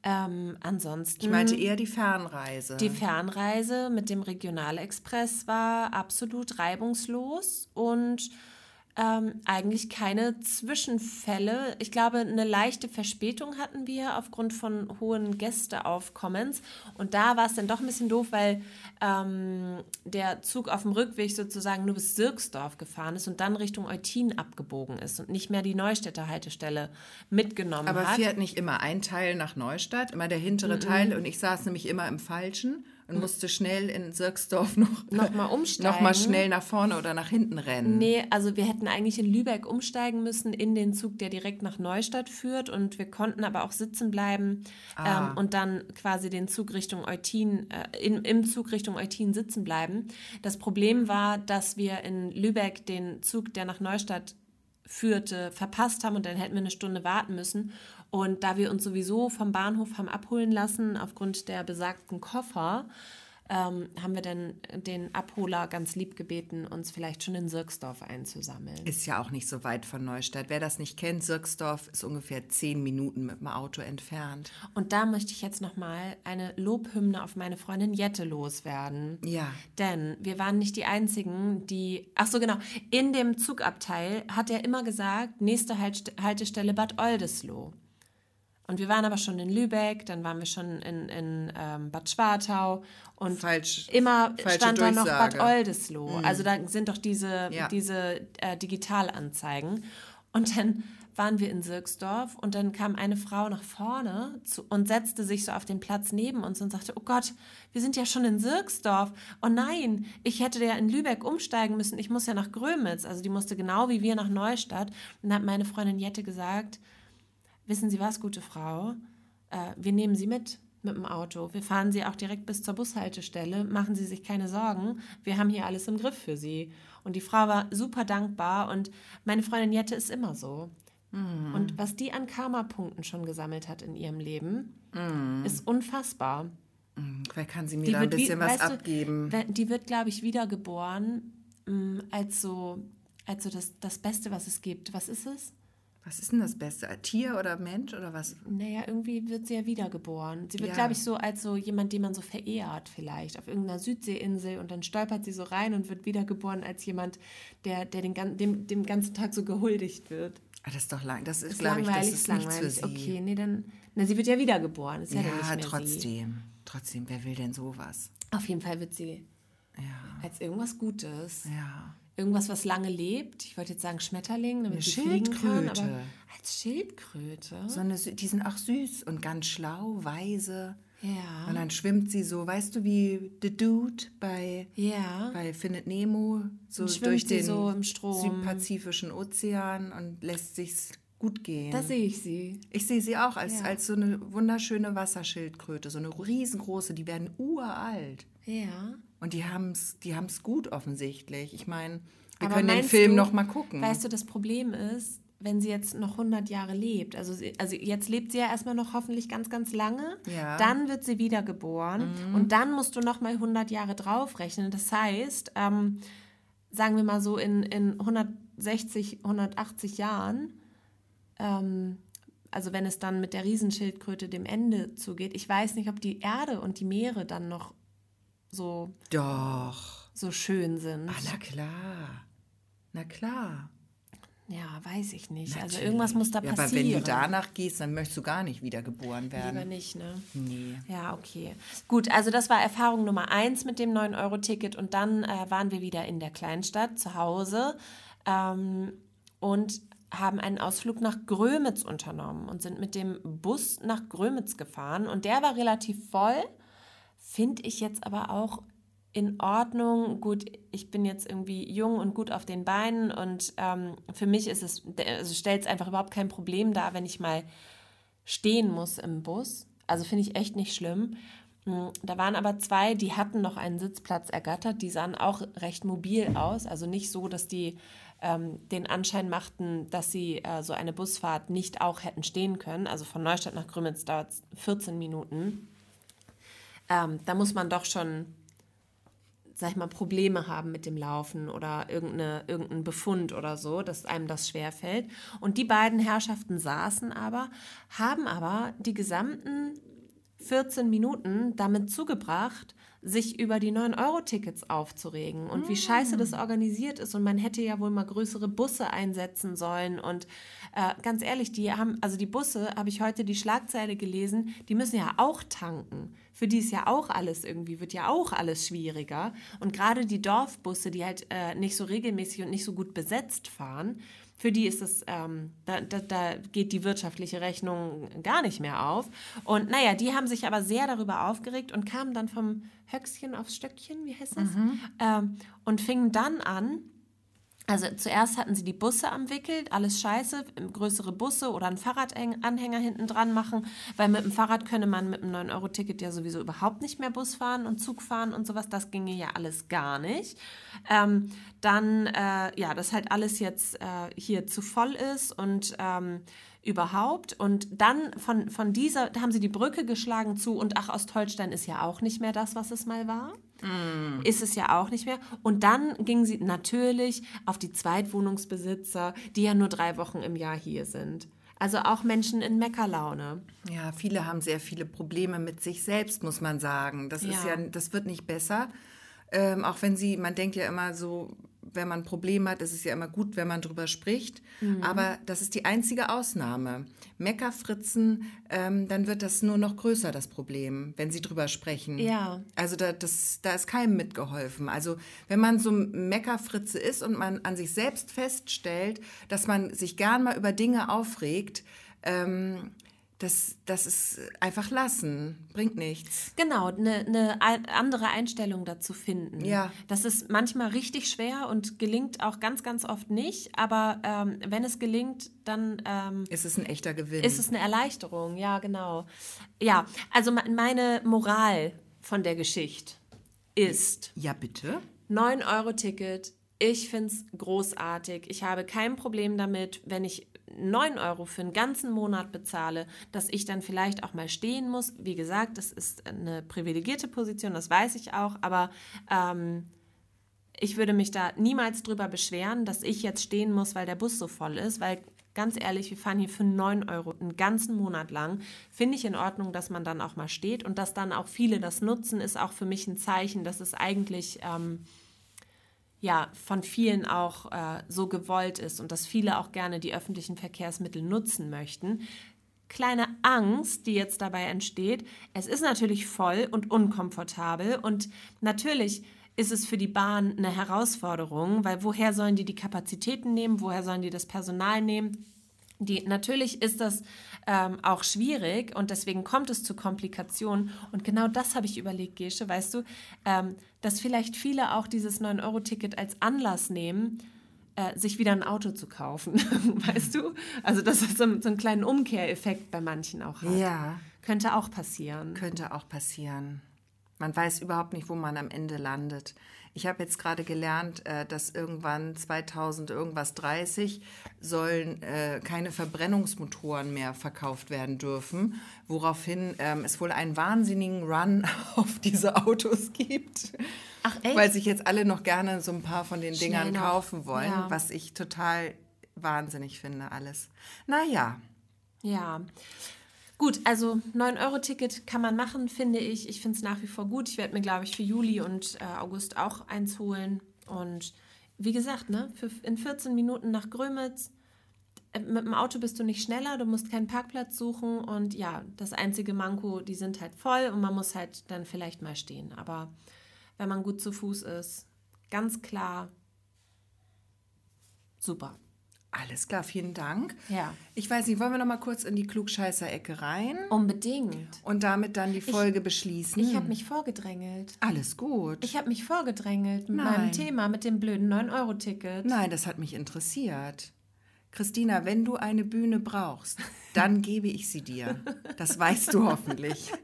Ähm, ansonsten. Ich meinte eher die Fernreise. Die Fernreise mit dem Regionalexpress war absolut reibungslos und ähm, eigentlich keine Zwischenfälle. Ich glaube, eine leichte Verspätung hatten wir aufgrund von hohen Gästeaufkommens. Und da war es dann doch ein bisschen doof, weil ähm, der Zug auf dem Rückweg sozusagen nur bis Sirksdorf gefahren ist und dann Richtung Eutin abgebogen ist und nicht mehr die Neustädter Haltestelle mitgenommen Aber hat. fährt nicht immer ein Teil nach Neustadt, immer der hintere Teil und ich saß nämlich immer im Falschen und musste schnell in Sirksdorf noch, Nochmal umsteigen. noch mal schnell nach vorne oder nach hinten rennen. Nee, also wir hätten eigentlich in Lübeck umsteigen müssen in den Zug, der direkt nach Neustadt führt und wir konnten aber auch sitzen bleiben Ah. ähm, und dann quasi den Zug Richtung Eutin, äh, in, im Zug Richtung Eutin sitzen bleiben. Das Problem war, dass wir in Lübeck den Zug, der nach Neustadt führte, verpasst haben und dann hätten wir eine Stunde warten müssen. Und da wir uns sowieso vom Bahnhof haben abholen lassen, aufgrund der besagten Koffer, ähm, haben wir dann den Abholer ganz lieb gebeten, uns vielleicht schon in Sirksdorf einzusammeln. Ist ja auch nicht so weit von Neustadt. Wer das nicht kennt, Sirksdorf ist ungefähr zehn Minuten mit dem Auto entfernt. Und da möchte ich jetzt nochmal eine Lobhymne auf meine Freundin Jette loswerden. Ja. Denn wir waren nicht die Einzigen, die. Ach so, genau. In dem Zugabteil hat er immer gesagt, nächste Halt Haltestelle Bad Oldesloe. Und wir waren aber schon in Lübeck, dann waren wir schon in, in ähm, Bad Schwartau und Falsch, immer stand da noch Bad. Oldesloe. Also da sind doch diese, Ja. diese äh, Digitalanzeigen. Und dann waren wir in Sirksdorf und dann kam eine Frau nach vorne zu, und setzte sich so auf den Platz neben uns und sagte, oh Gott, wir sind ja schon in Sirksdorf. Oh nein, ich hätte ja in Lübeck umsteigen müssen. Ich muss ja nach Grömitz. Also die musste genau wie wir nach Neustadt. Und dann hat meine Freundin Jette gesagt, wissen Sie was, gute Frau, äh, wir nehmen Sie mit mit dem Auto. Wir fahren Sie auch direkt bis zur Bushaltestelle. Machen Sie sich keine Sorgen. Wir haben hier alles im Griff für Sie. Und die Frau war super dankbar und meine Freundin Jette ist immer so. Und was die an Karma-Punkten schon gesammelt hat in ihrem Leben, ist unfassbar. Vielleicht kann sie mir Die da ein wird wie- bisschen was du, abgeben. we- Die wird, glaube ich, wiedergeboren als so, als so das, das Beste, was es gibt. Was ist es? Was ist denn das Beste? Tier oder Mensch oder was? Naja, irgendwie wird sie ja wiedergeboren. Sie wird, Ja. glaube ich, so als so jemand, den man so verehrt vielleicht, auf irgendeiner Südseeinsel und dann stolpert sie so rein und wird wiedergeboren als jemand, der, der den, dem, dem ganzen Tag so gehuldigt wird. Ah, das ist doch lang. Das ist, glaube ich, das langweilig, ist ist nichts für langweilig. sie. Okay, nee, dann. Na, sie wird ja wiedergeboren. Ist ja, dann nicht Ja, mehr Sie. trotzdem. Trotzdem, wer will denn sowas? Auf jeden Fall wird sie Ja, als irgendwas Gutes. ja. Irgendwas, was lange lebt. Ich wollte jetzt sagen Schmetterling, damit Eine sie fliegen kann, aber Schildkröte. als Schildkröte. So eine, die sind auch süß und ganz schlau, weise. Ja. Und dann schwimmt sie so, weißt du, wie The Dude bei, Ja. bei Findet Nemo, so durch den so südpazifischen Ozean und lässt sich's gut gehen. Da sehe ich sie. ich sehe sie auch als, Ja. als so eine wunderschöne Wasserschildkröte, so eine riesengroße, die werden uralt. Ja. Und die haben es die haben's gut offensichtlich. Ich meine, wir Aber können den Film du- noch mal gucken. Weißt du, das Problem ist, wenn sie jetzt noch 100 Jahre lebt, also, sie, also jetzt lebt sie ja erstmal noch hoffentlich ganz, ganz lange, Ja. dann wird sie wiedergeboren und dann musst du noch mal 100 Jahre draufrechnen. Das heißt, ähm, sagen wir mal so in, in 160, 180 Jahren, ähm, also wenn es dann mit der Riesenschildkröte dem Ende zugeht, ich weiß nicht, ob die Erde und die Meere dann noch so, Doch. so schön sind. Ah, na klar. Na klar. Ja, weiß ich nicht. Also Natürlich. irgendwas muss da ja, passieren. Aber wenn du danach gehst, dann möchtest du gar nicht wiedergeboren werden. Lieber nicht, ne? Nee. Ja, okay. Gut, also das war Erfahrung Nummer eins mit dem 9-Euro-Ticket und dann äh, waren wir wieder in der Kleinstadt zu Hause ähm, und haben einen Ausflug nach Grömitz unternommen und sind mit dem Bus nach Grömitz gefahren und der war relativ voll, finde ich jetzt aber auch in Ordnung. Gut, ich bin jetzt irgendwie jung und gut auf den Beinen und ähm, für mich ist es, also stellt es einfach überhaupt kein Problem dar, wenn ich mal stehen muss im Bus. Also finde ich echt nicht schlimm. Mm, Da waren aber zwei, die hatten noch einen Sitzplatz ergattert. Die sahen auch recht mobil aus. Also nicht so, dass die ähm, den Anschein machten, dass sie äh, so eine Busfahrt nicht auch hätten stehen können. Also von Neustadt nach Grümitz dauert es 14 Minuten. Ähm, da muss man doch schon sag ich mal, Probleme haben mit dem Laufen oder irgendeine, irgendein Befund oder so, dass einem das schwerfällt. Und die beiden Herrschaften saßen aber, haben aber die gesamten 14 Minuten damit zugebracht, sich über die 9-Euro-Tickets aufzuregen und wie scheiße das organisiert ist. Und man hätte ja wohl mal größere Busse einsetzen sollen. Und äh, ganz ehrlich, die haben, also die Busse, habe ich heute die Schlagzeile gelesen, die müssen ja auch tanken. Für die ist ja auch alles irgendwie, wird ja auch alles schwieriger. Und gerade die Dorfbusse, die halt äh, nicht so regelmäßig und nicht so gut besetzt fahren, für die ist es, ähm, da, da, da geht die wirtschaftliche Rechnung gar nicht mehr auf. Und naja, die haben sich aber sehr darüber aufgeregt und kamen dann vom Höchstchen aufs Stöckchen, wie heißt das? Ähm, und fingen dann an, also zuerst hatten sie die Busse am Wickel, alles scheiße, größere Busse oder einen Fahrradanhänger hinten dran machen, weil mit dem Fahrrad könne man mit einem 9-Euro-Ticket ja sowieso überhaupt nicht mehr Bus fahren und Zug fahren und sowas, das ginge ja alles gar nicht. Ähm, dann, äh, ja, das halt alles jetzt äh, hier zu voll ist und ähm, überhaupt. Und dann von, von dieser, haben sie die Brücke geschlagen zu und ach, Ostholstein ist ja auch nicht mehr das, was es mal war ist es ja auch nicht mehr. Und dann ging sie natürlich auf die Zweitwohnungsbesitzer, die ja nur drei Wochen im Jahr hier sind. Also auch Menschen in Meckerlaune. Ja, viele haben sehr viele Probleme mit sich selbst, muss man sagen. Das ist Ja. ja, das wird nicht besser. Ähm, auch wenn sie, man denkt ja immer so, wenn man Probleme hat, ist es ja immer gut, wenn man drüber spricht. Mhm. Aber das ist die einzige Ausnahme. Meckerfritzen, ähm, dann wird das nur noch größer, das Problem, wenn sie drüber sprechen. Ja. Also da, das, da ist keinem mitgeholfen. Also wenn man so Meckerfritze ist und man an sich selbst feststellt, dass man sich gern mal über Dinge aufregt, ähm, das, das ist einfach lassen, bringt nichts. Genau, eine ne andere Einstellung dazu finden. Ja. Das ist manchmal richtig schwer und gelingt auch ganz, ganz oft nicht. Aber ähm, wenn es gelingt, dann ähm, ist es ein echter Gewinn. Ist es eine Erleichterung, ja, genau. Ja, also meine Moral von der Geschichte ist. Ja, bitte. 9-Euro-Ticket. Ich finde es großartig. Ich habe kein Problem damit, wenn ich 9 Euro für einen ganzen Monat bezahle, dass ich dann vielleicht auch mal stehen muss. Wie gesagt, das ist eine privilegierte Position, das weiß ich auch, aber ähm, ich würde mich da niemals drüber beschweren, dass ich jetzt stehen muss, weil der Bus so voll ist, weil ganz ehrlich, wir fahren hier für 9 Euro einen ganzen Monat lang. Finde ich in Ordnung, dass man dann auch mal steht und dass dann auch viele das nutzen, ist auch für mich ein Zeichen, dass es eigentlich... Ähm, ja von vielen auch äh, so gewollt ist und dass viele auch gerne die öffentlichen Verkehrsmittel nutzen möchten. Kleine Angst, die jetzt dabei entsteht. Es ist natürlich voll und unkomfortabel und natürlich ist es für die Bahn eine Herausforderung, weil woher sollen die die Kapazitäten nehmen, woher sollen die das Personal nehmen? Die, natürlich ist das ähm, auch schwierig und deswegen kommt es zu Komplikationen. Und genau das habe ich überlegt, Gesche, weißt du, ähm, dass vielleicht viele auch dieses 9-Euro-Ticket als Anlass nehmen, äh, sich wieder ein Auto zu kaufen, weißt du? Also dass es so, so einen kleinen Umkehreffekt bei manchen auch hat. Ja. Könnte auch passieren. Könnte auch passieren. Man weiß überhaupt nicht, wo man am Ende landet. Ich habe jetzt gerade gelernt, äh, dass irgendwann 2000 irgendwas 30 sollen äh, keine Verbrennungsmotoren mehr verkauft werden dürfen, woraufhin ähm, es wohl einen wahnsinnigen Run auf diese Autos gibt. Ach echt? Weil sich jetzt alle noch gerne so ein paar von den Dingern noch. kaufen wollen, Ja. was ich total wahnsinnig finde alles. Naja, Ja. Gut, also 9-Euro-Ticket kann man machen, finde ich. Ich finde es nach wie vor gut. Ich werde mir, glaube ich, für Juli und äh, August auch eins holen. Und wie gesagt, ne, für, in 14 Minuten nach Grömitz. Äh, Mit dem Auto bist du nicht schneller, du musst keinen Parkplatz suchen. Und ja, das einzige Manko, die sind halt voll und man muss halt dann vielleicht mal stehen. Aber wenn man gut zu Fuß ist, ganz klar, super. Alles klar, vielen Dank. Ja. Ich weiß nicht, wollen wir noch mal kurz in die Klugscheißer-Ecke rein Unbedingt. und damit dann die Folge beschließen? Ich habe mich vorgedrängelt. Alles gut. Ich habe mich vorgedrängelt mit Nein. meinem Thema, mit dem blöden 9-Euro-Ticket. Nein, das hat mich interessiert. Christina, wenn du eine Bühne brauchst, dann gebe ich sie dir. Das weißt du hoffentlich.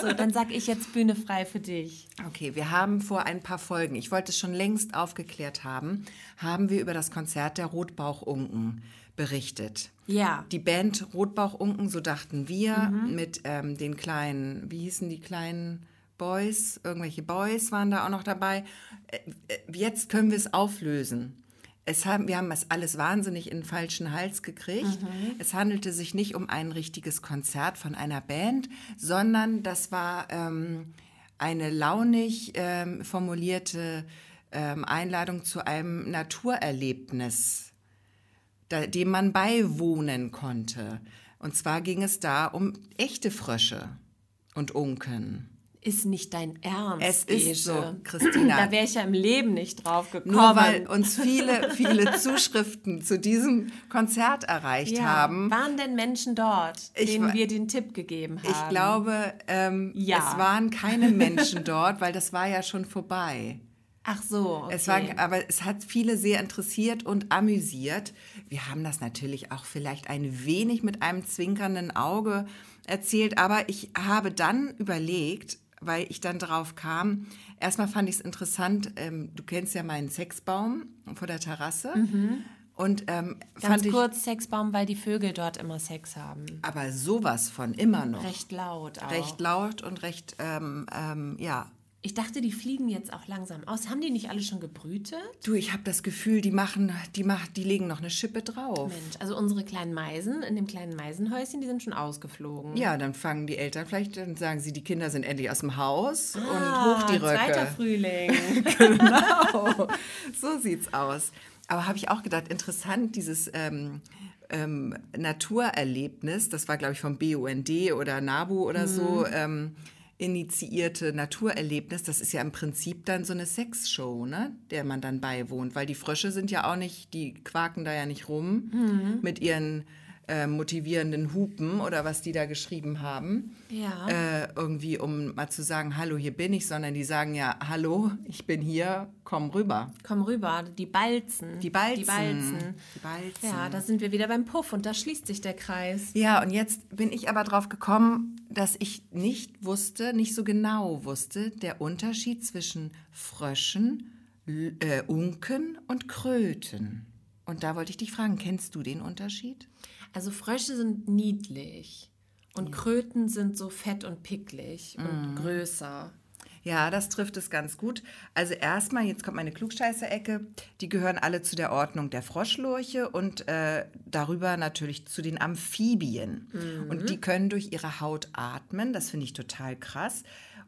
So, dann sag ich jetzt Bühne frei für dich. Okay, wir haben vor ein paar Folgen, ich wollte es schon längst aufgeklärt haben, haben wir über das Konzert der Rotbauchunken berichtet. Ja. Die Band Rotbauchunken, so dachten wir, mit ähm, den kleinen, wie hießen die kleinen Boys? Irgendwelche Boys waren da auch noch dabei. Äh, äh, jetzt können wir es auflösen. Es haben, wir haben es alles wahnsinnig in den falschen Hals gekriegt. Es handelte sich nicht um ein richtiges Konzert von einer Band, sondern das war ähm, eine launig ähm, formulierte ähm, Einladung zu einem Naturerlebnis da, dem man beiwohnen konnte. Und zwar ging es da um echte Frösche und Unken. Ist nicht dein Ernst. Es ist Gesche. so, Christina. Da wäre ich ja im Leben nicht drauf gekommen. Nur weil uns viele, viele Zuschriften zu diesem Konzert erreicht ja. haben. Waren denn Menschen dort, Ich denen wir den Tipp gegeben haben? Ich glaube, ähm, Ja. es waren keine Menschen dort, weil das war ja schon vorbei. Ach so. Okay. Es war, aber es hat viele sehr interessiert und amüsiert. Wir haben das natürlich auch vielleicht ein wenig mit einem zwinkernden Auge erzählt, aber ich habe dann überlegt, weil ich dann drauf kam, erstmal fand ich es interessant, ähm, du kennst ja meinen Sexbaum vor der Terrasse. Und ähm, Ganz fand ich kurz Sexbaum, weil die Vögel dort immer Sex haben. aber sowas von immer noch. Recht laut auch. recht laut und recht, ähm, ähm, ja, Ich dachte, die fliegen jetzt auch langsam aus. Haben die nicht alle schon gebrütet? Du, ich habe das Gefühl, die machen, die machen, die legen noch eine Schippe drauf. Mensch, also unsere kleinen Meisen in dem kleinen Meisenhäuschen, die sind schon ausgeflogen. Ja, dann fangen die Eltern vielleicht, dann sagen sie, die Kinder sind endlich aus dem Haus und Ah, hoch die Röcke. Zweiter Frühling. genau. So sieht's aus. Aber habe ich auch gedacht, interessant, dieses ähm, ähm, Naturerlebnis, das war, glaube ich, vom BUND oder NABU oder so, ähm, initiierte Naturerlebnis, das ist ja im Prinzip dann so eine Sexshow, ne, der man dann beiwohnt, weil die Frösche sind ja auch nicht, die quaken da ja nicht rum mit ihren äh, motivierenden Hupen oder was die da geschrieben haben Ja. äh, irgendwie, um mal zu sagen, hallo, hier bin ich, sondern die sagen ja, hallo, ich bin hier, komm rüber. Komm rüber, die Balzen. Die Balzen. Die Balzen. Die Balzen. Ja, da sind wir wieder beim Puff und da schließt sich der Kreis. Ja, und jetzt bin ich aber drauf gekommen, dass ich nicht wusste, nicht so genau wusste, der Unterschied zwischen Fröschen, L- äh, Unken und Kröten. Und da wollte ich dich fragen, kennst du den Unterschied? Also Frösche sind niedlich und Kröten sind so fett und picklig Mhm. und größer. Ja, das trifft es ganz gut. Also erstmal, jetzt kommt meine Klugscheißer-Ecke. Die gehören alle zu der Ordnung der Froschlurche und äh, darüber natürlich zu den Amphibien. Und die können durch ihre Haut atmen. Das finde ich total krass.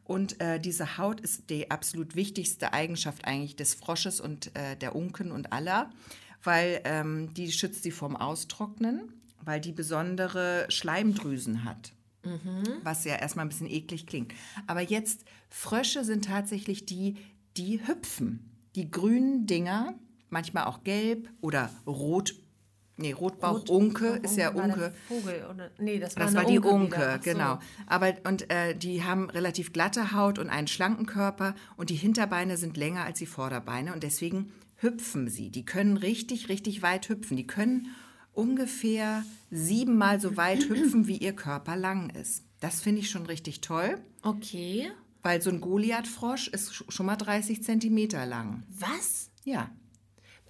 Und äh, diese Haut ist die absolut wichtigste Eigenschaft eigentlich des Frosches und äh, der Unken und aller, weil ähm, die schützt sie vorm Austrocknen, weil die besondere Schleimdrüsen hat was ja erstmal ein bisschen eklig klingt. Aber jetzt, Frösche sind tatsächlich die, die hüpfen. Die grünen Dinger, manchmal auch gelb oder rot. Nee, Rotbauch, Unke ist ja Unke. Vogel oder nee, das war, Das war die Unke, so. genau. Aber und äh, die haben relativ glatte Haut und einen schlanken Körper und die Hinterbeine sind länger als die Vorderbeine und deswegen hüpfen sie. Die können richtig, richtig weit hüpfen. Die können ungefähr siebenmal so weit hüpfen, wie ihr Körper lang ist. Das finde ich schon richtig toll, Okay. weil so ein Goliathfrosch ist sch- schon mal 30 Zentimeter lang. Was? Ja.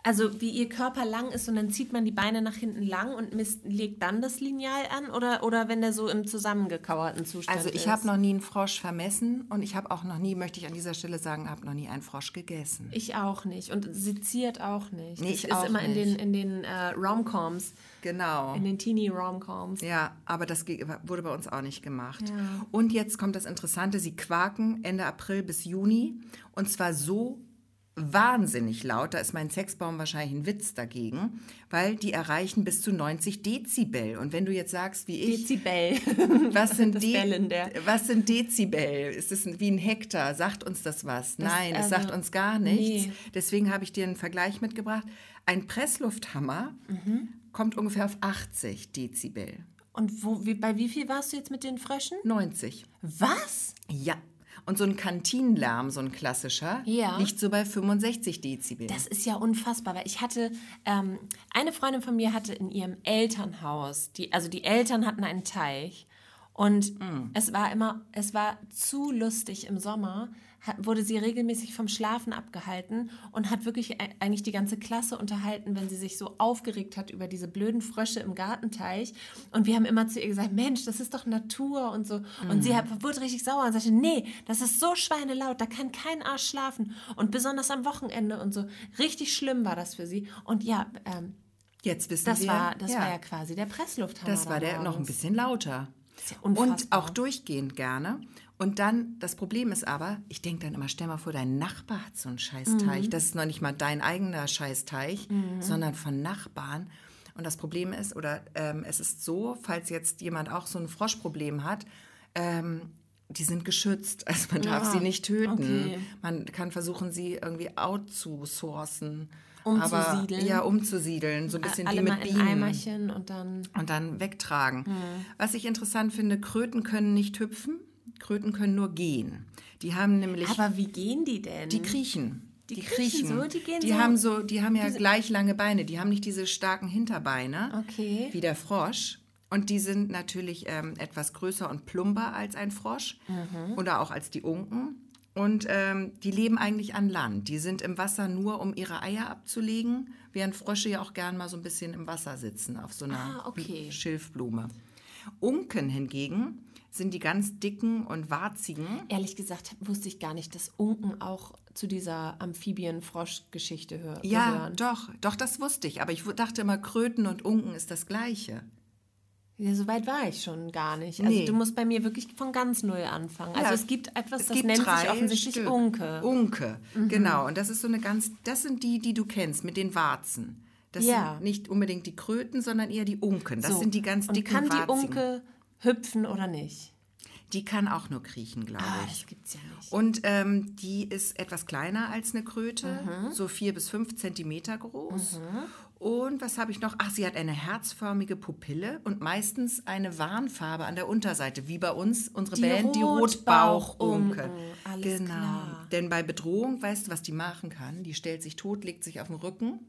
Also wie ihr Körper lang ist und dann zieht man die Beine nach hinten lang und misst, legt dann das Lineal an oder, oder wenn der so im zusammengekauerten Zustand Also ist? ich habe noch nie einen Frosch vermessen und ich habe auch noch nie, möchte ich an dieser Stelle sagen, habe noch nie einen Frosch gegessen. Ich auch nicht und seziert auch nicht. Nee, das ich ist auch immer in den, nicht. in den äh, Romcoms, Genau. in den Teenie-Romcoms. Ja, aber das wurde bei uns auch nicht gemacht. Und jetzt kommt das Interessante, sie quaken Ende April bis Juni und zwar so wahnsinnig laut, da ist mein Sexbaum wahrscheinlich ein Witz dagegen, weil die erreichen bis zu 90 Dezibel. Und wenn du jetzt sagst, wie ich, Dezibel. was sind, das De Bellen was sind Dezibel? Ist es wie ein Hektar? Sagt uns das was? Nein, es also, sagt uns gar nichts. nee. Deswegen habe ich dir einen Vergleich mitgebracht. Ein Presslufthammer Mhm. kommt ungefähr auf 80 Dezibel. Und wo, wie, bei wie viel warst du jetzt mit den Fröschen? 90. Was? Ja. Und so ein Kantinenlärm, so ein klassischer, Ja. liegt so bei 65 Dezibel. Das ist ja unfassbar, weil ich hatte, ähm, eine Freundin von mir hatte in ihrem Elternhaus, die, also die Eltern hatten einen Teich und Mm. es war immer, es war zu lustig im Sommer, wurde sie regelmäßig vom Schlafen abgehalten und hat wirklich e- eigentlich die ganze Klasse unterhalten, wenn sie sich so aufgeregt hat über diese blöden Frösche im Gartenteich. Und wir haben immer zu ihr gesagt, Mensch, das ist doch Natur und so. Und Mm. sie hat, wurde richtig sauer und sagte, nee, das ist so schweinelaut, da kann kein Arsch schlafen. Und besonders am Wochenende und so. Richtig schlimm war das für sie. Und ja, ähm, Jetzt wissen das, wir. war, das war ja quasi der Presslufthammer. Das war der noch ein bisschen lauter. Ja Und auch durchgehend gerne. Und dann, das Problem ist aber, ich denke dann immer, stell mal vor, dein Nachbar hat so einen Scheißteich. Mhm. Das ist noch nicht mal dein eigener Scheißteich, sondern von Nachbarn. Und das Problem ist, oder ähm, es ist so, falls jetzt jemand auch so ein Froschproblem hat, ähm, die sind geschützt. Also man darf Ja, sie nicht töten. okay. Man kann versuchen, sie irgendwie outzusourcen. Umzusiedeln. Aber, ja, umzusiedeln. So ein bisschen Alle wie mit Bienen Eimerchen und dann. und dann wegtragen. Hm. Was ich interessant finde, Kröten können nicht hüpfen, Kröten können nur gehen. Die haben nämlich, Aber wie gehen die denn? die kriechen. Die kriechen so, die gehen die so- haben so, die haben ja gleich lange Beine. Die haben nicht diese starken Hinterbeine Okay. wie der Frosch. Und die sind natürlich ähm, etwas größer und plumper als ein Frosch Mhm. oder auch als die Unken. Und ähm, die leben eigentlich an Land. Die sind im Wasser nur, um ihre Eier abzulegen, während Frösche ja auch gern mal so ein bisschen im Wasser sitzen, auf so einer Ah, okay. Schilfblume. Unken hingegen sind die ganz dicken und warzigen. Ehrlich gesagt wusste ich gar nicht, dass Unken auch zu dieser Amphibien-Frosch-Geschichte hör Ja, gehören. doch, doch, das wusste ich. Aber ich dachte immer, Kröten und Unken ist das Gleiche. Ja, so weit war ich schon gar nicht. Also Nee. du musst bei mir wirklich von ganz null anfangen. Also Ja, es gibt etwas, es das gibt nennt sich offensichtlich Stück. Unke. Mhm. Unke, genau. Und das ist so eine ganz, das sind die, die du kennst, mit den Warzen. Das Ja. sind nicht unbedingt die Kröten, sondern eher die Unken. Das So. sind die ganz Und dicken kann die. Unke hüpfen oder nicht? Die kann auch nur kriechen, glaube Ah, ich. das gibt's ja nicht. Und ähm, die ist etwas kleiner als eine Kröte, Mhm. so vier bis fünf Zentimeter groß. Und was habe ich noch? Ach, sie hat eine herzförmige Pupille und meistens eine Warnfarbe an der Unterseite, wie bei uns unsere Die Band, die. Rotbauchunke. Alles genau. klar. Denn bei Bedrohung, weißt du, was die machen kann? Die stellt sich tot, legt sich auf den Rücken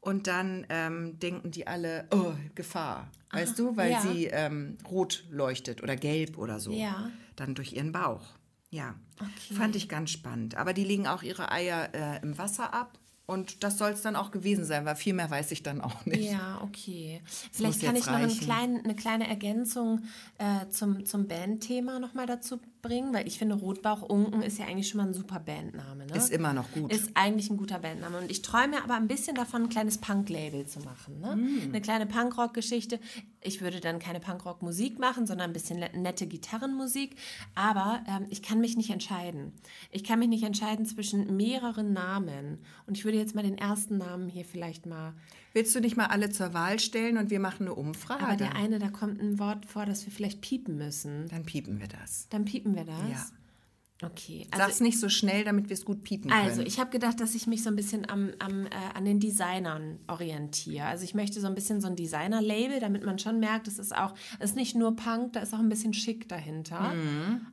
und dann ähm, denken die alle, oh, Gefahr. Weißt du, weil ja. sie ähm, rot leuchtet oder gelb oder so. Ja. Dann durch ihren Bauch. Ja, Okay. fand ich ganz spannend. Aber die legen auch ihre Eier äh, im Wasser ab. Und das soll es dann auch gewesen sein, weil viel mehr weiß ich dann auch nicht. Ja, okay. Vielleicht kann ich noch einen reichen. kleinen, eine kleine Ergänzung äh, zum, zum Bandthema nochmal dazu bringen, weil ich finde, Rotbauchunken ist ja eigentlich schon mal ein super Bandname. Ne? Ist immer noch gut. Ist eigentlich ein guter Bandname. Und ich träume aber ein bisschen davon, ein kleines Punk-Label zu machen. Ne? Mm. Eine kleine Punkrock-Geschichte. Ich würde dann keine Punkrock-Musik machen, sondern ein bisschen nette Gitarrenmusik. Aber ähm, ich kann mich nicht entscheiden. Ich kann mich nicht entscheiden zwischen mehreren Namen. Und ich würde jetzt mal den ersten Namen hier vielleicht mal Willst du nicht mal alle zur Wahl stellen und wir machen eine Umfrage? aber der eine, da kommt ein Wort vor, das wir vielleicht piepen müssen. dann piepen wir das. Dann piepen wir das? Ja. Okay. Sag's nicht so schnell, damit wir es gut piepen können. Also, ich habe gedacht, dass ich mich so ein bisschen am, am, äh, an den Designern orientiere. Also, ich möchte so ein bisschen so ein Designer-Label, damit man schon merkt, es ist auch, es ist nicht nur Punk, da ist auch ein bisschen schick dahinter.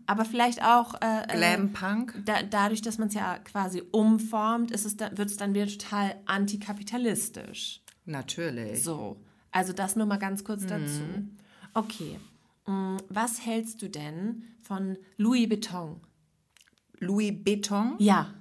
Aber vielleicht auch. Äh, äh, Glam Punk. da, dadurch, dass man es ja quasi umformt, wird es dann wieder total antikapitalistisch. Natürlich. So, also das nur mal ganz kurz dazu. Okay, mm, was hältst du denn von Louis Vuitton? Louis Beton, Ja,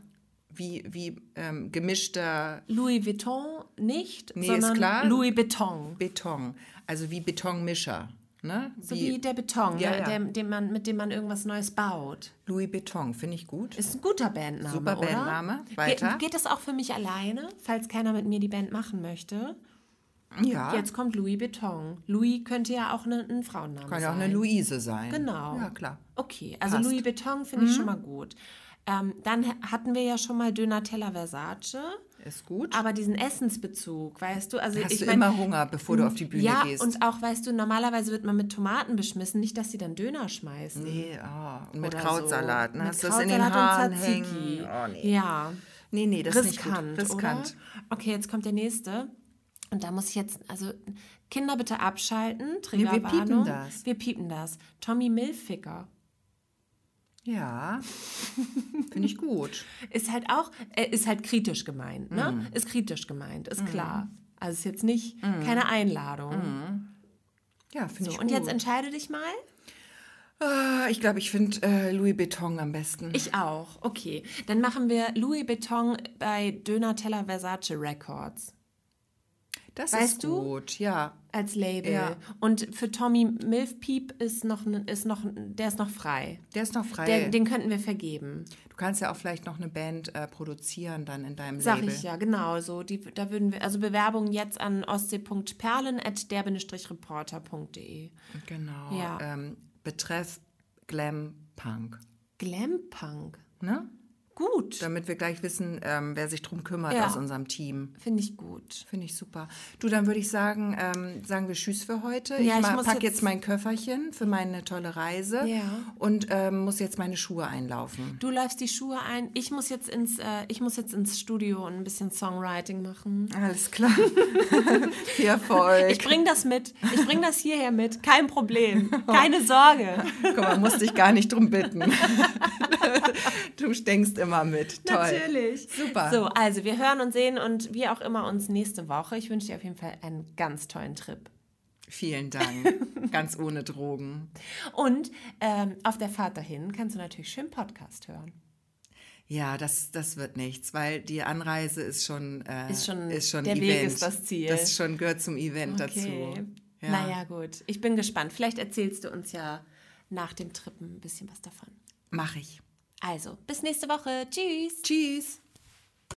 wie, wie ähm, gemischter Louis Vuitton nicht, Nee, ist sondern klar. Louis Beton. Beton. Also wie Betonmischer. Ne? So wie, der Beton, Ja, ne, ja. Der, dem man, mit dem man irgendwas Neues baut. Louis Beton, finde ich gut. Ist ein guter Bandname, Super oder? Bandname. Weiter. Geht, geht das auch für mich alleine, falls keiner mit mir die Band machen möchte? ja, Jetzt kommt Louis Beton. Louis könnte ja auch ne, ein Frauenname kann sein. ja auch eine Luise sein. Genau. Ja, klar. Okay, also Passt. Mhm. Louis Vuitton finde ich schon mal gut. Ähm, dann ha- hatten wir ja schon mal Dönatella Versace, Ist gut. aber diesen Essensbezug, weißt du? Also Hast ich du mein, immer Hunger, bevor du auf die Bühne ja, gehst? und auch, weißt du, normalerweise wird man mit Tomaten beschmissen, nicht, dass sie dann Döner schmeißen. nee, oh, und mit oder Krautsalat. So. Ne? Mit Hast du das in den Haaren und hängen? Oh, nee. Ja, nee, nee, das ist nicht riskant, gut. Riskant. oder? Okay, jetzt kommt der nächste. Und da muss ich jetzt, also Kinder bitte abschalten. wir piepen Triggerwarnung. das. Wir piepen das. Tommy Milficker. Ja, finde ich gut. Ist halt auch, äh, ist halt kritisch gemeint, ne? Mhm. Ist kritisch gemeint, ist klar. Also ist jetzt nicht keine Einladung. Ja, finde So, ich und gut. jetzt entscheide dich mal. Ah, ich glaube, ich finde äh, Louis Beton am besten. Ich auch. Okay. Dann machen wir Louis Vuitton bei Dönatella Versace Records das weißt ist du? gut, ja. als Label. Ja. Und für Tommy Milfpeep ist noch, ist noch, der ist noch frei. Der ist noch frei. Der, den könnten wir vergeben. du kannst ja auch vielleicht noch eine Band äh, produzieren dann in deinem Sag Label. ich ja, genau so. Die, da würden wir, also Bewerbungen jetzt an ostsee.perlen at der-reporter.de. Genau. Ja. Ähm, betreff Glam Punk. Glampunk. Ne? Gut. Damit wir gleich wissen, ähm, wer sich drum kümmert Ja. aus unserem Team. Finde ich gut. Finde ich super. Du, dann würde ich sagen, ähm, sagen wir Tschüss für heute. Ja, ich ich packe jetzt- jetzt mein Köfferchen für meine tolle Reise Ja. und ähm, muss jetzt meine Schuhe einlaufen. Du läufst die Schuhe ein. Ich muss jetzt ins, äh, ich muss jetzt ins Studio und ein bisschen Songwriting machen. Alles klar. Viel Erfolg. Ich bring das mit. Ich bring das hierher mit. Kein Problem. Keine Sorge. Guck mal, musste ich gar nicht drum bitten. du denkst immer mit. Toll. Natürlich. Super. So, also wir hören und sehen und wie auch immer uns nächste Woche. Ich wünsche dir auf jeden Fall einen ganz tollen Trip. Vielen Dank. Ganz ohne Drogen. Und ähm, auf der Fahrt dahin kannst du natürlich schön Podcast hören. Ja, das, das wird nichts, weil die Anreise ist schon, äh, Ist schon- ist schon der Event. Weg ist das Ziel. Das schon gehört zum Event Okay. dazu. Ja. Naja, gut. Ich bin gespannt. Vielleicht erzählst du uns ja nach dem Trippen ein bisschen was davon. Mach ich. Also, bis nächste Woche. Tschüss. Tschüss.